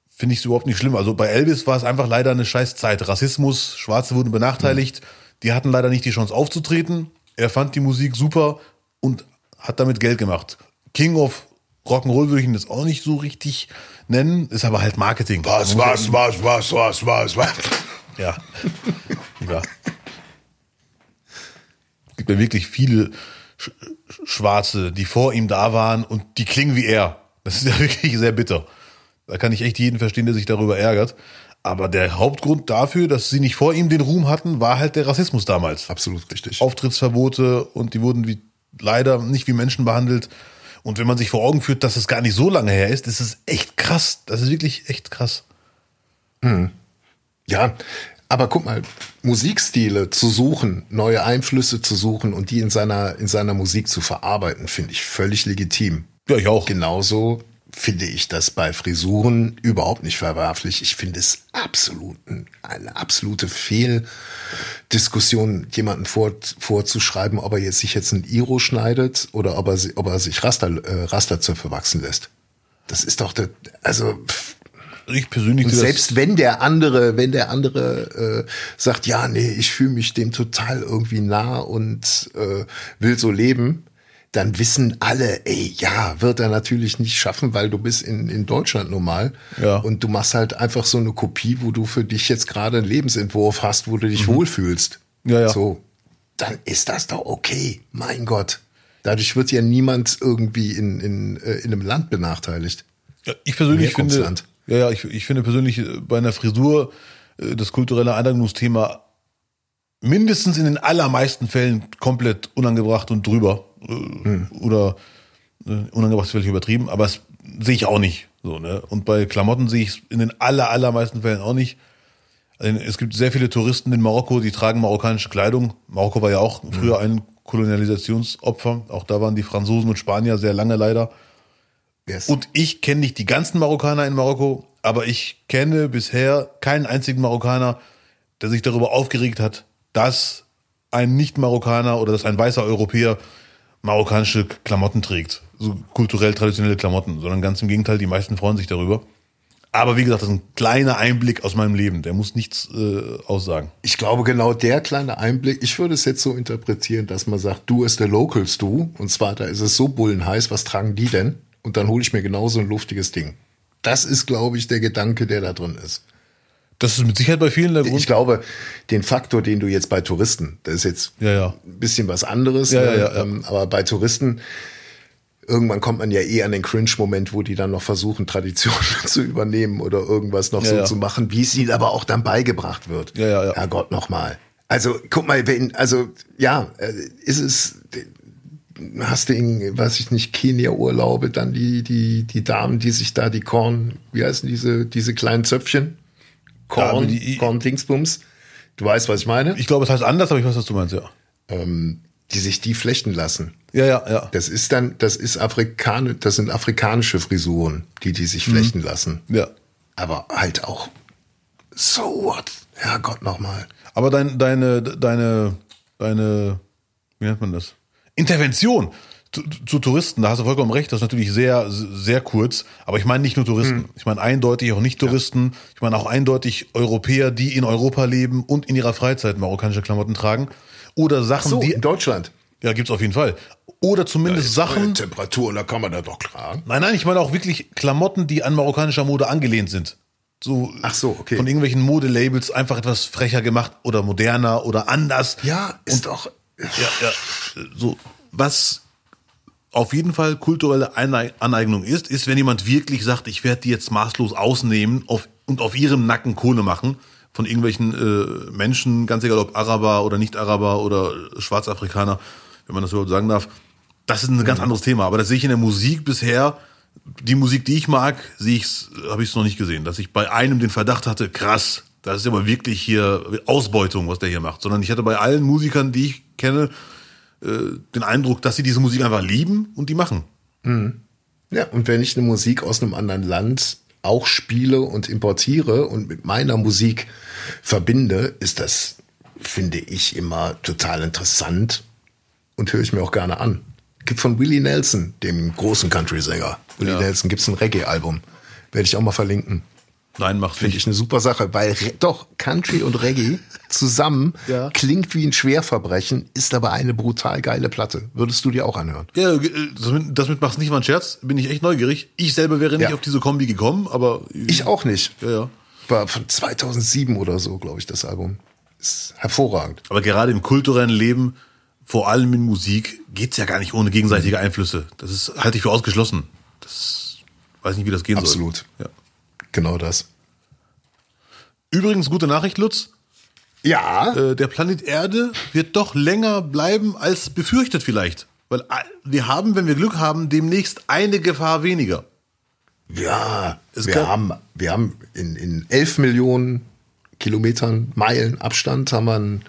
finde ich es überhaupt nicht schlimm. Also bei Elvis war es einfach leider eine scheiß Zeit. Rassismus, Schwarze wurden benachteiligt, die hatten leider nicht die Chance aufzutreten. Er fand die Musik super und hat damit Geld gemacht. King of Rock'n'Roll würde ich ihn jetzt auch nicht so richtig nennen, ist aber halt Marketing. Was, was, was, was, was, was, was? Ja. ja. Es gibt ja wirklich viele Sch Schwarze, die vor ihm da waren und die klingen wie er. Das ist ja wirklich sehr bitter. Da kann ich echt jeden verstehen, der sich darüber ärgert. Aber der Hauptgrund dafür, dass sie nicht vor ihm den Ruhm hatten, war halt der Rassismus damals. Absolut richtig. Auftrittsverbote und die wurden wie, leider nicht wie Menschen behandelt. Und wenn man sich vor Augen führt, dass es gar nicht so lange her ist, ist es echt krass. Das ist wirklich echt krass. Ja, aber guck mal, Musikstile zu suchen, neue Einflüsse zu suchen und die in seiner, in seiner Musik zu verarbeiten, finde ich völlig legitim. Ja, ich auch. Genauso finde ich das bei Frisuren überhaupt nicht verwerflich. Ich finde es absolut eine absolute Fehldiskussion, jemanden vor, vorzuschreiben, ob er jetzt sich jetzt ein Iro schneidet oder ob er, ob er sich Raster, äh, Rasterzöpfe wachsen lässt. Das ist doch der, also Ich persönlich und selbst wenn der andere, wenn der andere äh, sagt, ja, nee, ich fühle mich dem total irgendwie nah und äh, will so leben, dann wissen alle, ey, ja, wird er natürlich nicht schaffen, weil du bist in, in Deutschland normal. Ja. Und du machst halt einfach so eine Kopie, wo du für dich jetzt gerade einen Lebensentwurf hast, wo du dich wohlfühlst. Mhm. Ja, ja. So, dann ist das doch okay. Mein Gott. Dadurch wird ja niemand irgendwie in, in, äh, in einem Land benachteiligt. Ja, ich persönlich finde, Herkunftsland. ja, ja, ich, ich finde persönlich äh, bei einer Frisur äh, das kulturelle Eineignungsthema mindestens in den allermeisten Fällen komplett unangebracht und drüber. Äh, Oder äh, unangebracht ist vielleicht übertrieben, aber das sehe ich auch nicht. So, ne? Und bei Klamotten sehe ich es in den aller, allermeisten Fällen auch nicht. Also Es gibt sehr viele Touristen in Marokko, die tragen marokkanische Kleidung. Marokko war ja auch früher ein Kolonialisationsopfer. Auch da waren die Franzosen und Spanier sehr lange leider. Yes. Und ich kenne nicht die ganzen Marokkaner in Marokko, aber ich kenne bisher keinen einzigen Marokkaner, der sich darüber aufgeregt hat, dass ein Nicht-Marokkaner oder dass ein weißer Europäer marokkanische Klamotten trägt. So kulturell traditionelle Klamotten, sondern ganz im Gegenteil, die meisten freuen sich darüber. Aber wie gesagt, das ist ein kleiner Einblick aus meinem Leben. Der muss nichts äh, aussagen. Ich glaube, genau der kleine Einblick, ich würde es jetzt so interpretieren, dass man sagt, du ist der Locals, du. Und zwar, da ist es so bullenheiß, was tragen die denn? Und dann hole ich mir genauso ein luftiges Ding. Das ist, glaube ich, der Gedanke, der da drin ist. Das ist mit Sicherheit bei vielen der Grund. Ich glaube, den Faktor, den du jetzt bei Touristen, das ist jetzt Ja, ja. ein bisschen was anderes, Ja, ne? Ähm, aber bei Touristen, irgendwann kommt man ja eh an den Cringe-Moment, wo die dann noch versuchen, Traditionen zu übernehmen oder irgendwas noch so zu machen, wie es ihnen aber auch dann beigebracht wird. Ja, ja, ja. Herrgott, nochmal. Also, guck mal, wenn, also, ja, äh, ist es, hast du in, weiß ich nicht, Kenia-Urlaube, dann die, die, die Damen, die sich da die Korn, wie heißen diese, diese kleinen Zöpfchen? Ja, Korn, die- Korn-Dingsbums. Du weißt, was ich meine? Ich glaube, es heißt anders, aber ich weiß, was du meinst, ja. ähm, die sich die flechten lassen. Ja, ja, ja. Das ist dann, das ist Afrikan, das sind afrikanische Frisuren, die die sich flechten lassen. Ja. Aber halt auch, so what? Herrgott nochmal. Aber dein, deine, deine, deine, wie nennt man das? Intervention zu, zu Touristen, da hast du vollkommen recht, das ist natürlich sehr, sehr kurz. Aber ich meine nicht nur Touristen. Ich meine eindeutig auch Nicht-Touristen. Ich meine auch eindeutig Europäer, die in Europa leben und in ihrer Freizeit marokkanische Klamotten tragen. Oder Sachen, So, die, in Deutschland. ja, gibt's auf jeden Fall. Oder zumindest Sachen, Temperatur, da kann man da doch tragen. Nein, nein, ich meine auch wirklich Klamotten, die an marokkanischer Mode angelehnt sind. So Ach so, okay. von irgendwelchen Modelabels einfach etwas frecher gemacht oder moderner oder anders. Ja, ist doch. Ja, ja. So, was auf jeden Fall kulturelle Aneignung ist, ist, wenn jemand wirklich sagt, ich werde die jetzt maßlos ausnehmen auf, und auf ihrem Nacken Kohle machen, von irgendwelchen äh, Menschen, ganz egal ob Araber oder Nicht-Araber oder Schwarzafrikaner, wenn man das überhaupt sagen darf. Das ist ein ganz anderes Thema. Aber das sehe ich in der Musik bisher. Die Musik, die ich mag, sehe ich's, habe ich es noch nicht gesehen, dass ich bei einem den Verdacht hatte, krass, das ist aber wirklich hier Ausbeutung, was der hier macht. Sondern ich hatte bei allen Musikern, die ich kenne, den Eindruck, dass sie diese Musik einfach lieben und die machen. Ja, und wenn ich eine Musik aus einem anderen Land auch spiele und importiere und mit meiner Musik verbinde, ist das, finde ich, immer total interessant und höre ich mir auch gerne an. Gibt von Willie Nelson, dem großen Country-Sänger. Willie Ja. Nelson gibt's ein Reggae-Album. Werde ich auch mal verlinken. Nein, macht Finde ich eine super Sache, weil Re doch Country und Reggae zusammen Ja. klingt wie ein Schwerverbrechen, ist aber eine brutal geile Platte. Würdest du dir auch anhören? Ja, äh, damit, damit machst nicht mal einen Scherz. Bin ich echt neugierig. Ich selber wäre nicht Ja. auf diese Kombi gekommen, aber Ich auch nicht. ja, ja. War von 2007 oder so, glaube ich, das Album. Ist hervorragend. Aber gerade im kulturellen Leben, vor allem in Musik, geht's ja gar nicht ohne gegenseitige Einflüsse. Das ist halte ich für ausgeschlossen. Das weiß nicht, wie das gehen Absolut. soll. Ja. Genau das. Übrigens gute Nachricht, Lutz. Ja. Äh, der Planet Erde wird doch länger bleiben als befürchtet vielleicht. Weil äh, wir haben, wenn wir Glück haben, demnächst eine Gefahr weniger. Ja. Es Wir haben, wir haben in, in 11 Millionen Kilometern, Meilen Abstand haben wir einen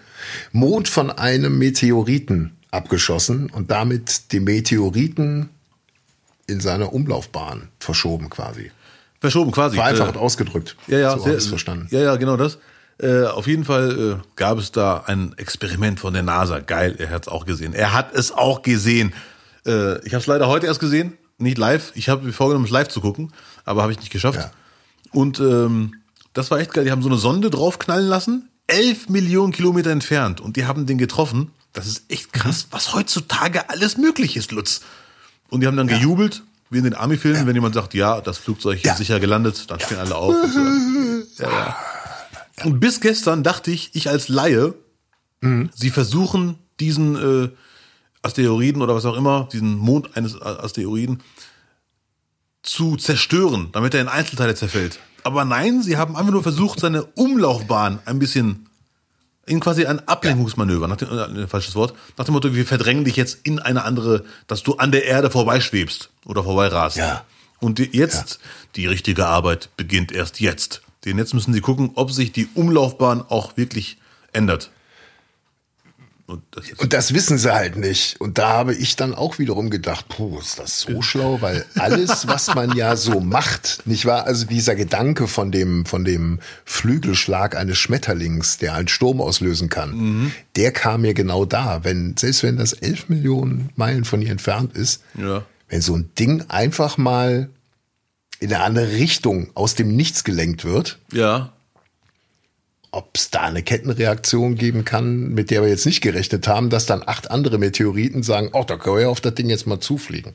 Mond von einem Meteoriten abgeschossen und damit den Meteoriten in seiner Umlaufbahn verschoben quasi. Verschoben quasi. Vereinfacht Äh, ausgedrückt. Ja, ja, so ich verstanden. Ja, ja, genau das. Äh, auf jeden Fall äh, gab es da ein Experiment von der NASA. Geil, er hat es auch gesehen. Er hat es auch gesehen. Äh, ich habe es leider heute erst gesehen, nicht live. Ich habe mir vorgenommen, es live zu gucken, aber habe ich nicht geschafft. Ja. Und ähm, das war echt geil. Die haben so eine Sonde draufknallen lassen, elf Millionen Kilometer entfernt, und die haben den getroffen. Das ist echt krass, was heutzutage alles möglich ist, Lutz. Und die haben dann gejubelt, wie in den Army-Filmen, wenn jemand sagt, ja, das Flugzeug Ja. ist sicher gelandet, dann stehen alle auf. Und, so. ja, ja. und bis gestern dachte ich, ich als Laie, sie versuchen diesen äh, Asteroiden oder was auch immer, diesen Mond eines Asteroiden zu zerstören, damit er in Einzelteile zerfällt. Aber nein, sie haben einfach nur versucht, seine Umlaufbahn ein bisschen in quasi ein Ablenkungsmanöver, nach dem, äh, falsches Wort, nach dem Motto, wir verdrängen dich jetzt in eine andere, dass du an der Erde vorbeischwebst oder vorbeirast. Ja. Und die, jetzt, die richtige Arbeit beginnt erst jetzt. Denn jetzt müssen sie gucken, ob sich die Umlaufbahn auch wirklich ändert. Und das Und das wissen sie halt nicht. Und da habe ich dann auch wiederum gedacht, puh, ist das so schlau, weil alles, was man ja so macht, nicht wahr? Also dieser Gedanke von dem, von dem Flügelschlag eines Schmetterlings, der einen Sturm auslösen kann, der kam mir genau da. Wenn, selbst wenn das elf Millionen Meilen von hier entfernt ist, ja. wenn so ein Ding einfach mal in eine andere Richtung aus dem Nichts gelenkt wird, Ja. Ob es da eine Kettenreaktion geben kann, mit der wir jetzt nicht gerechnet haben, dass dann acht andere Meteoriten sagen, oh, da können wir ja auf das Ding jetzt mal zufliegen.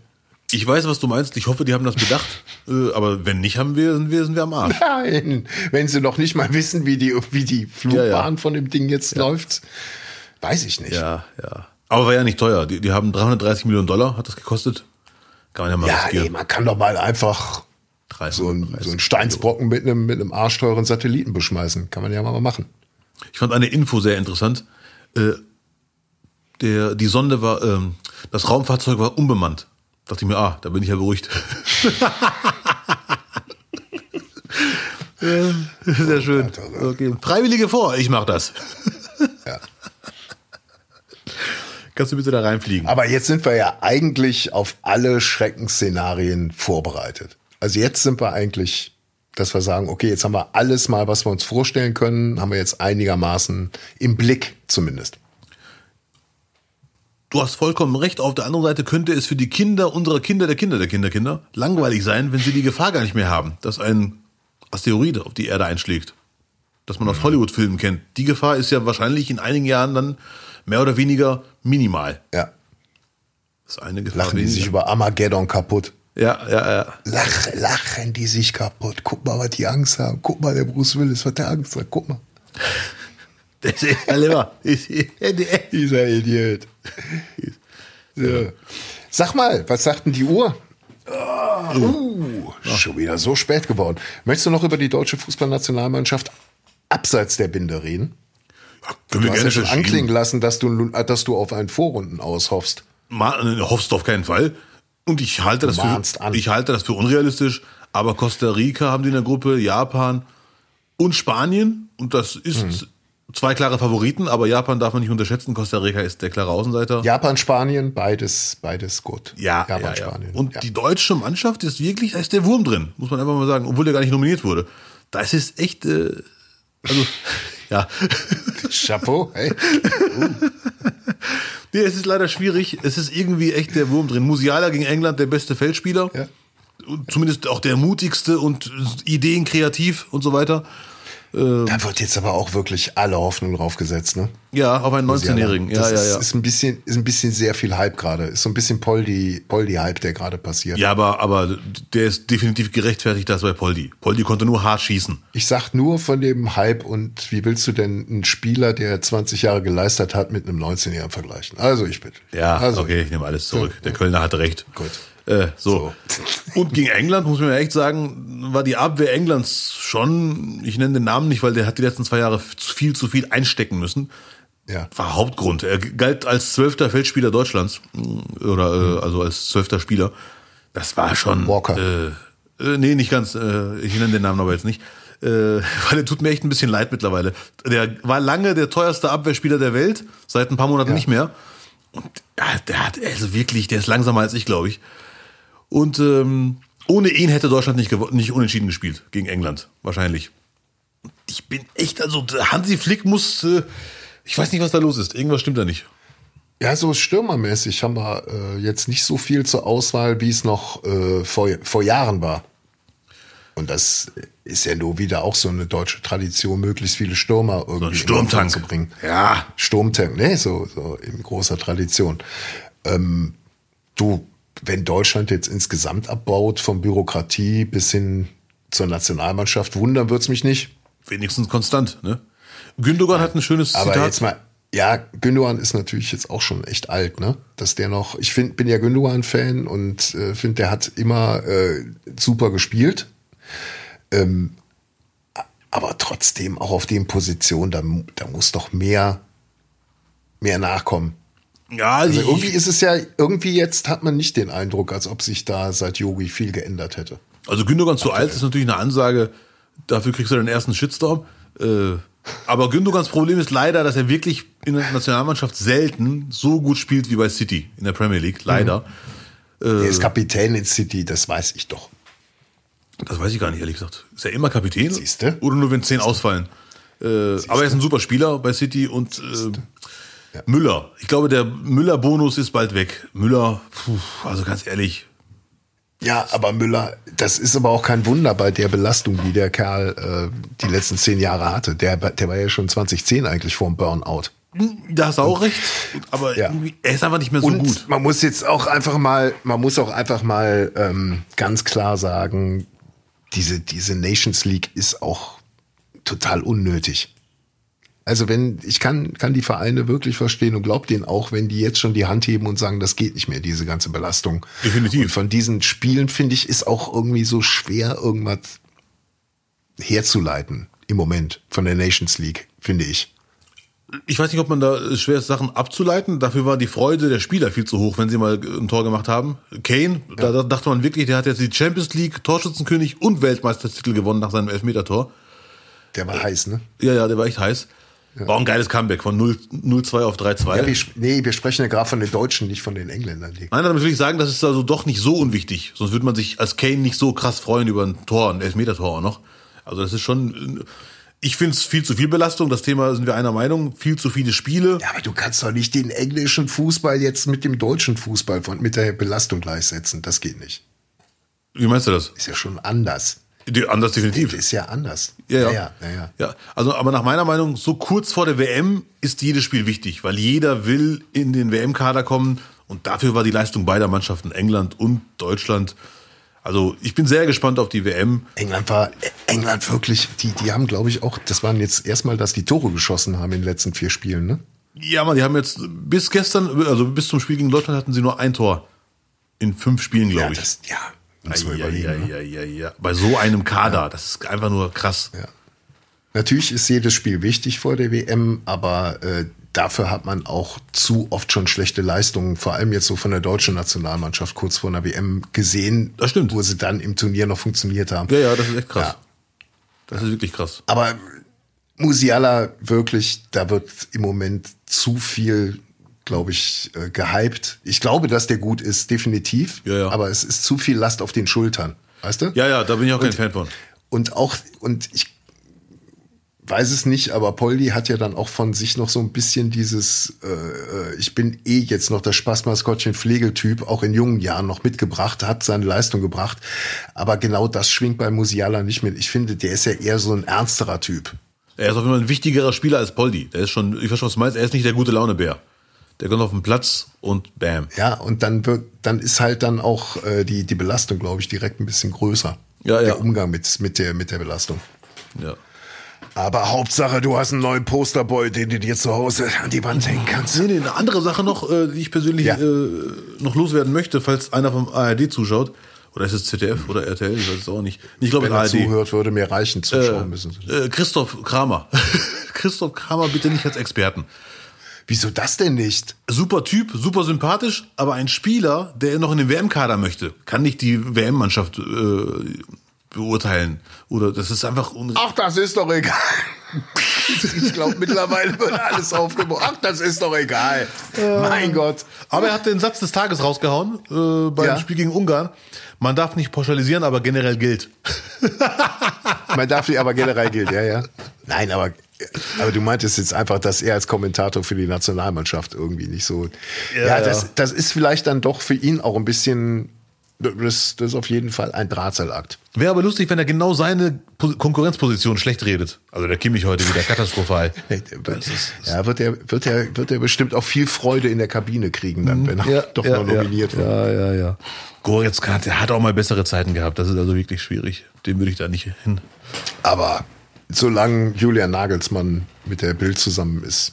Ich weiß, was du meinst. Ich hoffe, die haben das bedacht. äh, aber wenn nicht, haben wir, sind wir, sind wir am Arsch. Nein, wenn sie noch nicht mal wissen, wie die, wie die Flugbahn Ja, ja. von dem Ding jetzt läuft, weiß ich nicht. Ja, ja. Aber war ja nicht teuer. Die, die haben 330 Millionen Dollar, hat das gekostet. Kann man ja mal Ja, riskieren. ey, man kann doch mal einfach 330 so ein, so ein Steinsbrocken mit einem, mit einem arschteuren Satelliten beschmeißen. Kann man ja mal machen. Ich fand eine Info sehr interessant. Äh, der, die Sonde war, ähm, das Raumfahrzeug war unbemannt. Dachte ich mir, ah, da bin ich ja beruhigt. Sehr schön. Okay. Freiwillige vor, ich mach das. Ja. Kannst du bitte da reinfliegen? Aber jetzt sind wir ja eigentlich auf alle Schreckensszenarien vorbereitet. Also jetzt sind wir eigentlich, dass wir sagen, okay, jetzt haben wir alles mal, was wir uns vorstellen können, haben wir jetzt einigermaßen im Blick zumindest. Du hast vollkommen recht. Auf der anderen Seite könnte es für die Kinder unserer Kinder, der Kinder, der Kinder, Kinder langweilig sein, wenn sie die Gefahr gar nicht mehr haben, dass ein Asteroid auf die Erde einschlägt. Das man aus Hollywood-Filmen kennt. Die Gefahr ist ja wahrscheinlich in einigen Jahren dann mehr oder weniger minimal. Ja. Das ist eine Gefahr Lachen die sich weniger. über Armageddon kapuut. Ja, ja, ja. Lach, lachen die sich kaputt. Guck mal, was die Angst haben. Guck mal, der Bruce Willis, was der Angst hat. Guck mal. Das ist ja lieber. Dieser Idiot. So. Sag mal, was sagt denn die Uhr? Uh, schon wieder so spät geworden. Möchtest du noch über die deutsche Fußballnationalmannschaft abseits der Binde reden. Können Du wir hast gerne ja schon anklingen lassen, dass du, dass du auf einen Vorrunden aushoffst. Ma- äh, hoffst du auf keinen Fall. Und ich halte das für, an. ich halte das für unrealistisch. Aber Costa Rica haben die in der Gruppe, Japan und Spanien. Und das ist Mhm. zwei klare Favoriten. Aber Japan darf man nicht unterschätzen. Costa Rica ist der klare Außenseiter. Japan, Spanien, beides, beides gut. Ja, Japan, ja, ja. Spanien. Und ja. die deutsche Mannschaft ist wirklich, da ist der Wurm drin, muss man einfach mal sagen, obwohl der gar nicht nominiert wurde. Da ist es echt, äh, also, ja. Chapeau, hey. Nee, es ist leider schwierig. Es ist irgendwie echt der Wurm drin. Musiala gegen England, der beste Feldspieler. Ja. Zumindest auch der mutigste und ideenkreativ und so weiter. Da wird jetzt aber auch wirklich alle Hoffnung drauf gesetzt, ne? Ja, auf einen 19-Jährigen. Ja, das ja, ist, ja. ist ein bisschen, ist ein bisschen sehr viel Hype gerade. Ist so ein bisschen Poldi, Poldi-Hype, der gerade passiert. Ja, aber, aber der ist definitiv gerechtfertigt, das bei Poldi. Poldi konnte nur hart schießen. Ich sag nur von dem Hype und wie willst du denn einen Spieler, der 20 Jahre geleistet hat, mit einem 19-Jährigen vergleichen? Also ich bitte. Ja, also, okay, ich nehme alles zurück. Der Kölner hatte recht. Gut. Äh, so. Und gegen England, muss man ja echt sagen, war die Abwehr Englands schon, ich nenne den Namen nicht, weil der hat die letzten zwei Jahre viel zu viel einstecken müssen. Ja. War Hauptgrund. Er galt als zwölfter Feldspieler Deutschlands. Oder äh, also als zwölfter Spieler. Das war schon. Walker. Äh, äh, nee, nicht ganz. Äh, ich nenne den Namen aber jetzt nicht. Äh, weil er tut mir echt ein bisschen leid mittlerweile. Der war lange der teuerste Abwehrspieler der Welt, seit ein paar Monaten nicht mehr. Und ja, der hat also wirklich, der ist langsamer als ich, glaube ich. Und ähm, ohne ihn hätte Deutschland nicht, nicht unentschieden gespielt gegen England, wahrscheinlich. Ich bin echt, also Hansi Flick muss, äh, ich weiß nicht, was da los ist. Irgendwas stimmt da nicht. Ja, so stürmermäßig haben wir äh, jetzt nicht so viel zur Auswahl, wie es noch äh, vor, vor Jahren war. Und das ist ja nur wieder auch so eine deutsche Tradition, möglichst viele Stürmer irgendwie So Sturmtank. zu bringen. Ja. Sturmtank, ne, so, so in großer Tradition. Ähm, du, wenn Deutschland jetzt insgesamt abbaut, von Bürokratie bis hin zur Nationalmannschaft, wundern wird's mich nicht. Wenigstens konstant, ne? Gündogan hat ein schönes Aber Zitat. jetzt mal, ja, Gündogan ist natürlich jetzt auch schon echt alt, ne? Dass der noch, ich find, bin ja Gündogan-Fan und äh, finde, der hat immer äh, super gespielt. Ähm, aber trotzdem auch auf den Positionen, da, da muss doch mehr, mehr nachkommen. Ja, Also irgendwie ist es ja, irgendwie jetzt hat man nicht den Eindruck, als ob sich da seit Yogi viel geändert hätte. also Gündogan zu alt ist natürlich eine Ansage. Dafür kriegst du den ersten Shitstorm. Äh, aber Gündogans Problem ist leider, dass er wirklich in der Nationalmannschaft selten so gut spielt wie bei City in der Premier League. Leider. Der ist Kapitän in City, das weiß ich doch. Das weiß ich gar nicht, ehrlich gesagt. Ist er immer Kapitän? Siehste? Oder nur wenn zehn ausfallen? Äh, aber er ist ein super Spieler bei City und äh, Müller. Ich glaube, der Müller-Bonus ist bald weg. Müller, puh, also ganz ehrlich, Ja, aber Müller, das ist aber auch kein Wunder bei der Belastung, die der Kerl äh, die letzten zehn Jahre hatte. Der, der war ja schon 2010 eigentlich vorm Burnout. da hast du auch recht. Aber Ja. er ist einfach nicht mehr so Und gut. man muss jetzt auch einfach mal, man muss auch einfach mal ähm, ganz klar sagen, diese, diese Nations League ist auch total unnötig. Also wenn, ich kann, kann die Vereine wirklich verstehen und glaubt denen auch, wenn die jetzt schon die Hand heben und sagen, das geht nicht mehr, diese ganze Belastung. Definitiv. Und von diesen Spielen, finde ich, ist auch irgendwie so schwer, irgendwas herzuleiten im Moment von der Nations League, finde ich. Ich weiß nicht, ob man da schwer ist, Sachen abzuleiten. Dafür war die Freude der Spieler viel zu hoch, wenn sie mal ein Tor gemacht haben. Kane, da, da dachte man wirklich, der hat jetzt die Champions League, Torschützenkönig und Weltmeistertitel gewonnen nach seinem Elfmeter-Tor. Der war heiß, ne? Ja, ja, der war echt heiß. War auch ein geiles Comeback von 0 0-2 auf 3-2. Ja, wir, nee, wir sprechen ja gerade von den Deutschen, nicht von den Engländern. Die. Nein, damit will ich sagen, das ist also doch nicht so unwichtig. Sonst würde man sich als Kane nicht so krass freuen über ein Tor, ein Elfmeter-Tor auch noch. Also das ist schon, ich finde es viel zu viel Belastung. Das Thema sind wir einer Meinung. Viel zu viele Spiele. Ja, aber du kannst doch nicht den englischen Fußball jetzt mit dem deutschen Fußball von, mit der Belastung gleichsetzen. Das geht nicht. Wie meinst du das? Ist ja schon anders. Die, anders definitiv. Ist ja anders. Ja, ja. ja, ja, ja. Ja, also aber nach meiner Meinung, so kurz vor der WM ist jedes Spiel wichtig, weil jeder will in den WM-Kader kommen und dafür war die Leistung beider Mannschaften, England und Deutschland. Also ich bin sehr gespannt auf die WM. England war, England wirklich, die, die haben, glaube ich, auch, das waren jetzt erstmal, dass die Tore geschossen haben in den letzten vier Spielen, ne? Ja, man, die haben jetzt bis gestern, also bis zum Spiel gegen Deutschland hatten sie nur ein Tor in fünf Spielen, glaube ich. das, ja, muss man ja, überlegen. ja, ja, ja, ja. Bei so einem Kader, das ist einfach nur krass. Ja. Natürlich ist jedes Spiel wichtig vor der WM, aber äh, dafür hat man auch zu oft schon schlechte Leistungen, vor allem jetzt so von der deutschen Nationalmannschaft kurz vor einer WM gesehen, Das stimmt. wo sie dann im Turnier noch funktioniert haben. Ja, ja, das ist echt krass. Ja. Das ist wirklich krass. Aber Musiala wirklich, da wird im Moment zu viel, glaube ich, äh, gehypt. Ich glaube, dass der gut ist, definitiv. Ja, ja. Aber es ist zu viel Last auf den Schultern, weißt du? Ja, ja, da bin ich auch kein Fan von. Und auch, und ich weiß es nicht, aber Poldi hat ja dann auch von sich noch so ein bisschen dieses, äh, äh, ich bin eh jetzt noch das Spaßmaskottchen Pflegeltyp, auch in jungen Jahren noch mitgebracht, hat seine Leistung gebracht. Aber genau das schwingt bei Musiala nicht mit. Ich finde, der ist ja eher so ein ernsterer Typ. Er ist auf jeden Fall ein wichtigerer Spieler als Poldi. Der ist schon, ich weiß schon, was du meinst, er ist nicht der gute Launebär. Der kommt auf den Platz und bam. Ja, und dann wird, dann ist halt dann auch äh, die, die Belastung, glaube ich, direkt ein bisschen größer. Ja, ja. Der Umgang mit, mit, der, mit der Belastung. Ja. Aber Hauptsache, du hast einen neuen Posterboy, den du dir zu Hause an die Wand hängen kannst. Nee, nee, eine andere Sache noch, äh, die ich persönlich Ja. äh, noch loswerden möchte, falls einer vom ARD zuschaut. Oder ist es ZDF oder RTL? Ich weiß es auch nicht. Ich glaube Wenn er ARD. zuhört, würde mir reichen zuschauen Äh, müssen. äh, Christoph Kramer. Christoph Kramer bitte nicht als Experten. Wieso das denn nicht? Super Typ, super sympathisch, aber ein Spieler, der noch in den WM-Kader möchte, kann nicht die WM-Mannschaft äh, beurteilen. Oder das ist einfach Ach, das ist doch egal. Ich glaube, mittlerweile wird alles aufgebaut. Ach, das ist doch egal. Mein Gott. Aber er hat den Satz des Tages rausgehauen äh, beim Ja. Spiel gegen Ungarn. Man darf nicht pauschalisieren, aber generell gilt. Man darf die aber generell gilt, ja, ja. Nein, aber, aber du meintest jetzt einfach, dass er als Kommentator für die Nationalmannschaft irgendwie nicht so. Ja, Ja, das, ja. das ist vielleicht dann doch für ihn auch ein bisschen. Das, das ist auf jeden Fall ein Drahtseilakt. Wäre aber lustig, wenn er genau seine Po- Konkurrenzposition schlecht redet. Also der Kimmich heute wieder katastrophal. Ja, wird er, wird er, wird er bestimmt auch viel Freude in der Kabine kriegen, dann, wenn er doch noch nominiert wird. Ja, ja, ja. Goretzka, der hat auch mal bessere Zeiten gehabt. Das ist also wirklich schwierig. Den würde ich da nicht hin. Aber solange Julian Nagelsmann mit der Bild zusammen ist,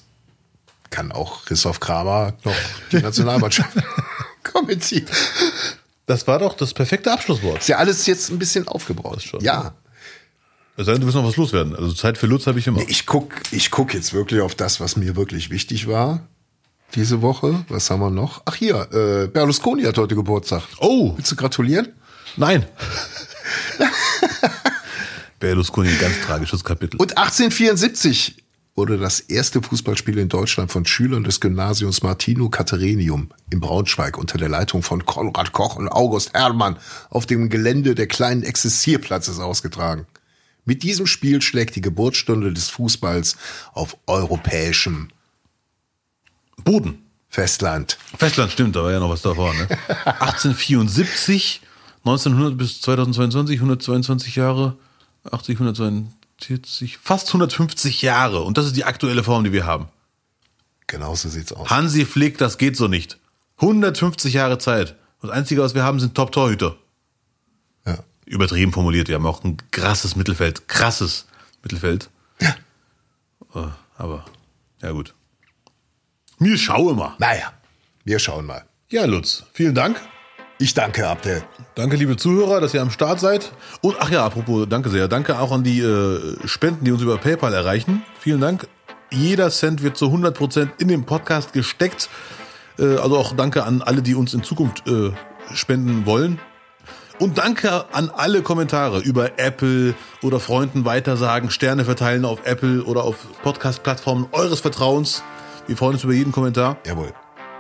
kann auch Christoph Kramer noch die Nationalmannschaft kommentieren. Das war doch das perfekte Abschlusswort. Ist ja alles jetzt ein bisschen aufgebraucht. schon. Ja. Es sei denn, du willst noch was loswerden. Also Zeit für Lutz habe ich immer. Ich guck, ich guck jetzt wirklich auf das, was mir wirklich wichtig war diese Woche. Was haben wir noch? Ach hier, äh, Berlusconi hat heute Geburtstag. Oh, Willst du gratulieren? nein. Berlusconi, ein ganz tragisches Kapitel. Und 1874 wurde das erste Fußballspiel in Deutschland von Schülern des Gymnasiums Martino Catherinium in Braunschweig unter der Leitung von Konrad Koch und August Herrmann auf dem Gelände der kleinen Existierplatzes ausgetragen. Mit diesem Spiel schlägt die Geburtsstunde des Fußballs auf europäischem Boden. Festland. Festland stimmt, da war ja noch was davor. Ne? 1874, 1900 bis 2022, 122 Jahre, 80, 142, fast 150 Jahre. Und das ist die aktuelle Form, die wir haben. Genauso sieht's aus. Hansi Flick, das geht so nicht. 150 Jahre Zeit. Das Einzige, was wir haben, sind Top-Torhüter. Ja. Übertrieben formuliert. Wir haben auch ein krasses Mittelfeld. Krasses Mittelfeld. Ja. Äh, Aber, ja gut. Mir schaue mal. Naja, wir schauen mal. Ja, Lutz, vielen Dank. Ich danke, Abdel. Danke, liebe Zuhörer, dass ihr am Start seid. Und ach ja, apropos, danke sehr. Danke auch an die äh, Spenden, die uns über PayPal erreichen. Vielen Dank. Jeder Cent wird zu 100% in den Podcast gesteckt. Äh, also auch danke an alle, die uns in Zukunft äh, spenden wollen. Und danke an alle Kommentare über Apple oder Freunden weitersagen, Sterne verteilen auf Apple oder auf Podcast-Plattformen eures Vertrauens. Wir freuen uns über jeden Kommentar. Jawohl.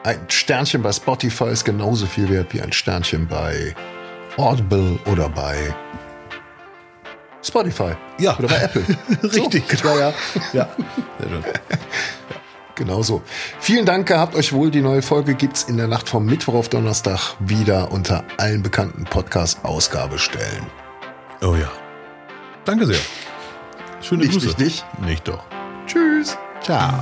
Ein Sternchen bei Spotify ist genauso viel wert wie ein Sternchen bei Audible oder bei Spotify. Ja. Oder bei Apple. Richtig. So, genau. Ja, ja. ja. Schön. Genauso. Vielen Dank, gehabt euch wohl. Die neue Folge gibt's in der Nacht vom Mittwoch auf Donnerstag wieder unter allen bekannten Podcast-Ausgabestellen. Oh ja. Danke sehr. Schöne Nicht, Grüße. nicht, nicht. Nicht doch. Tschüss. Ciao.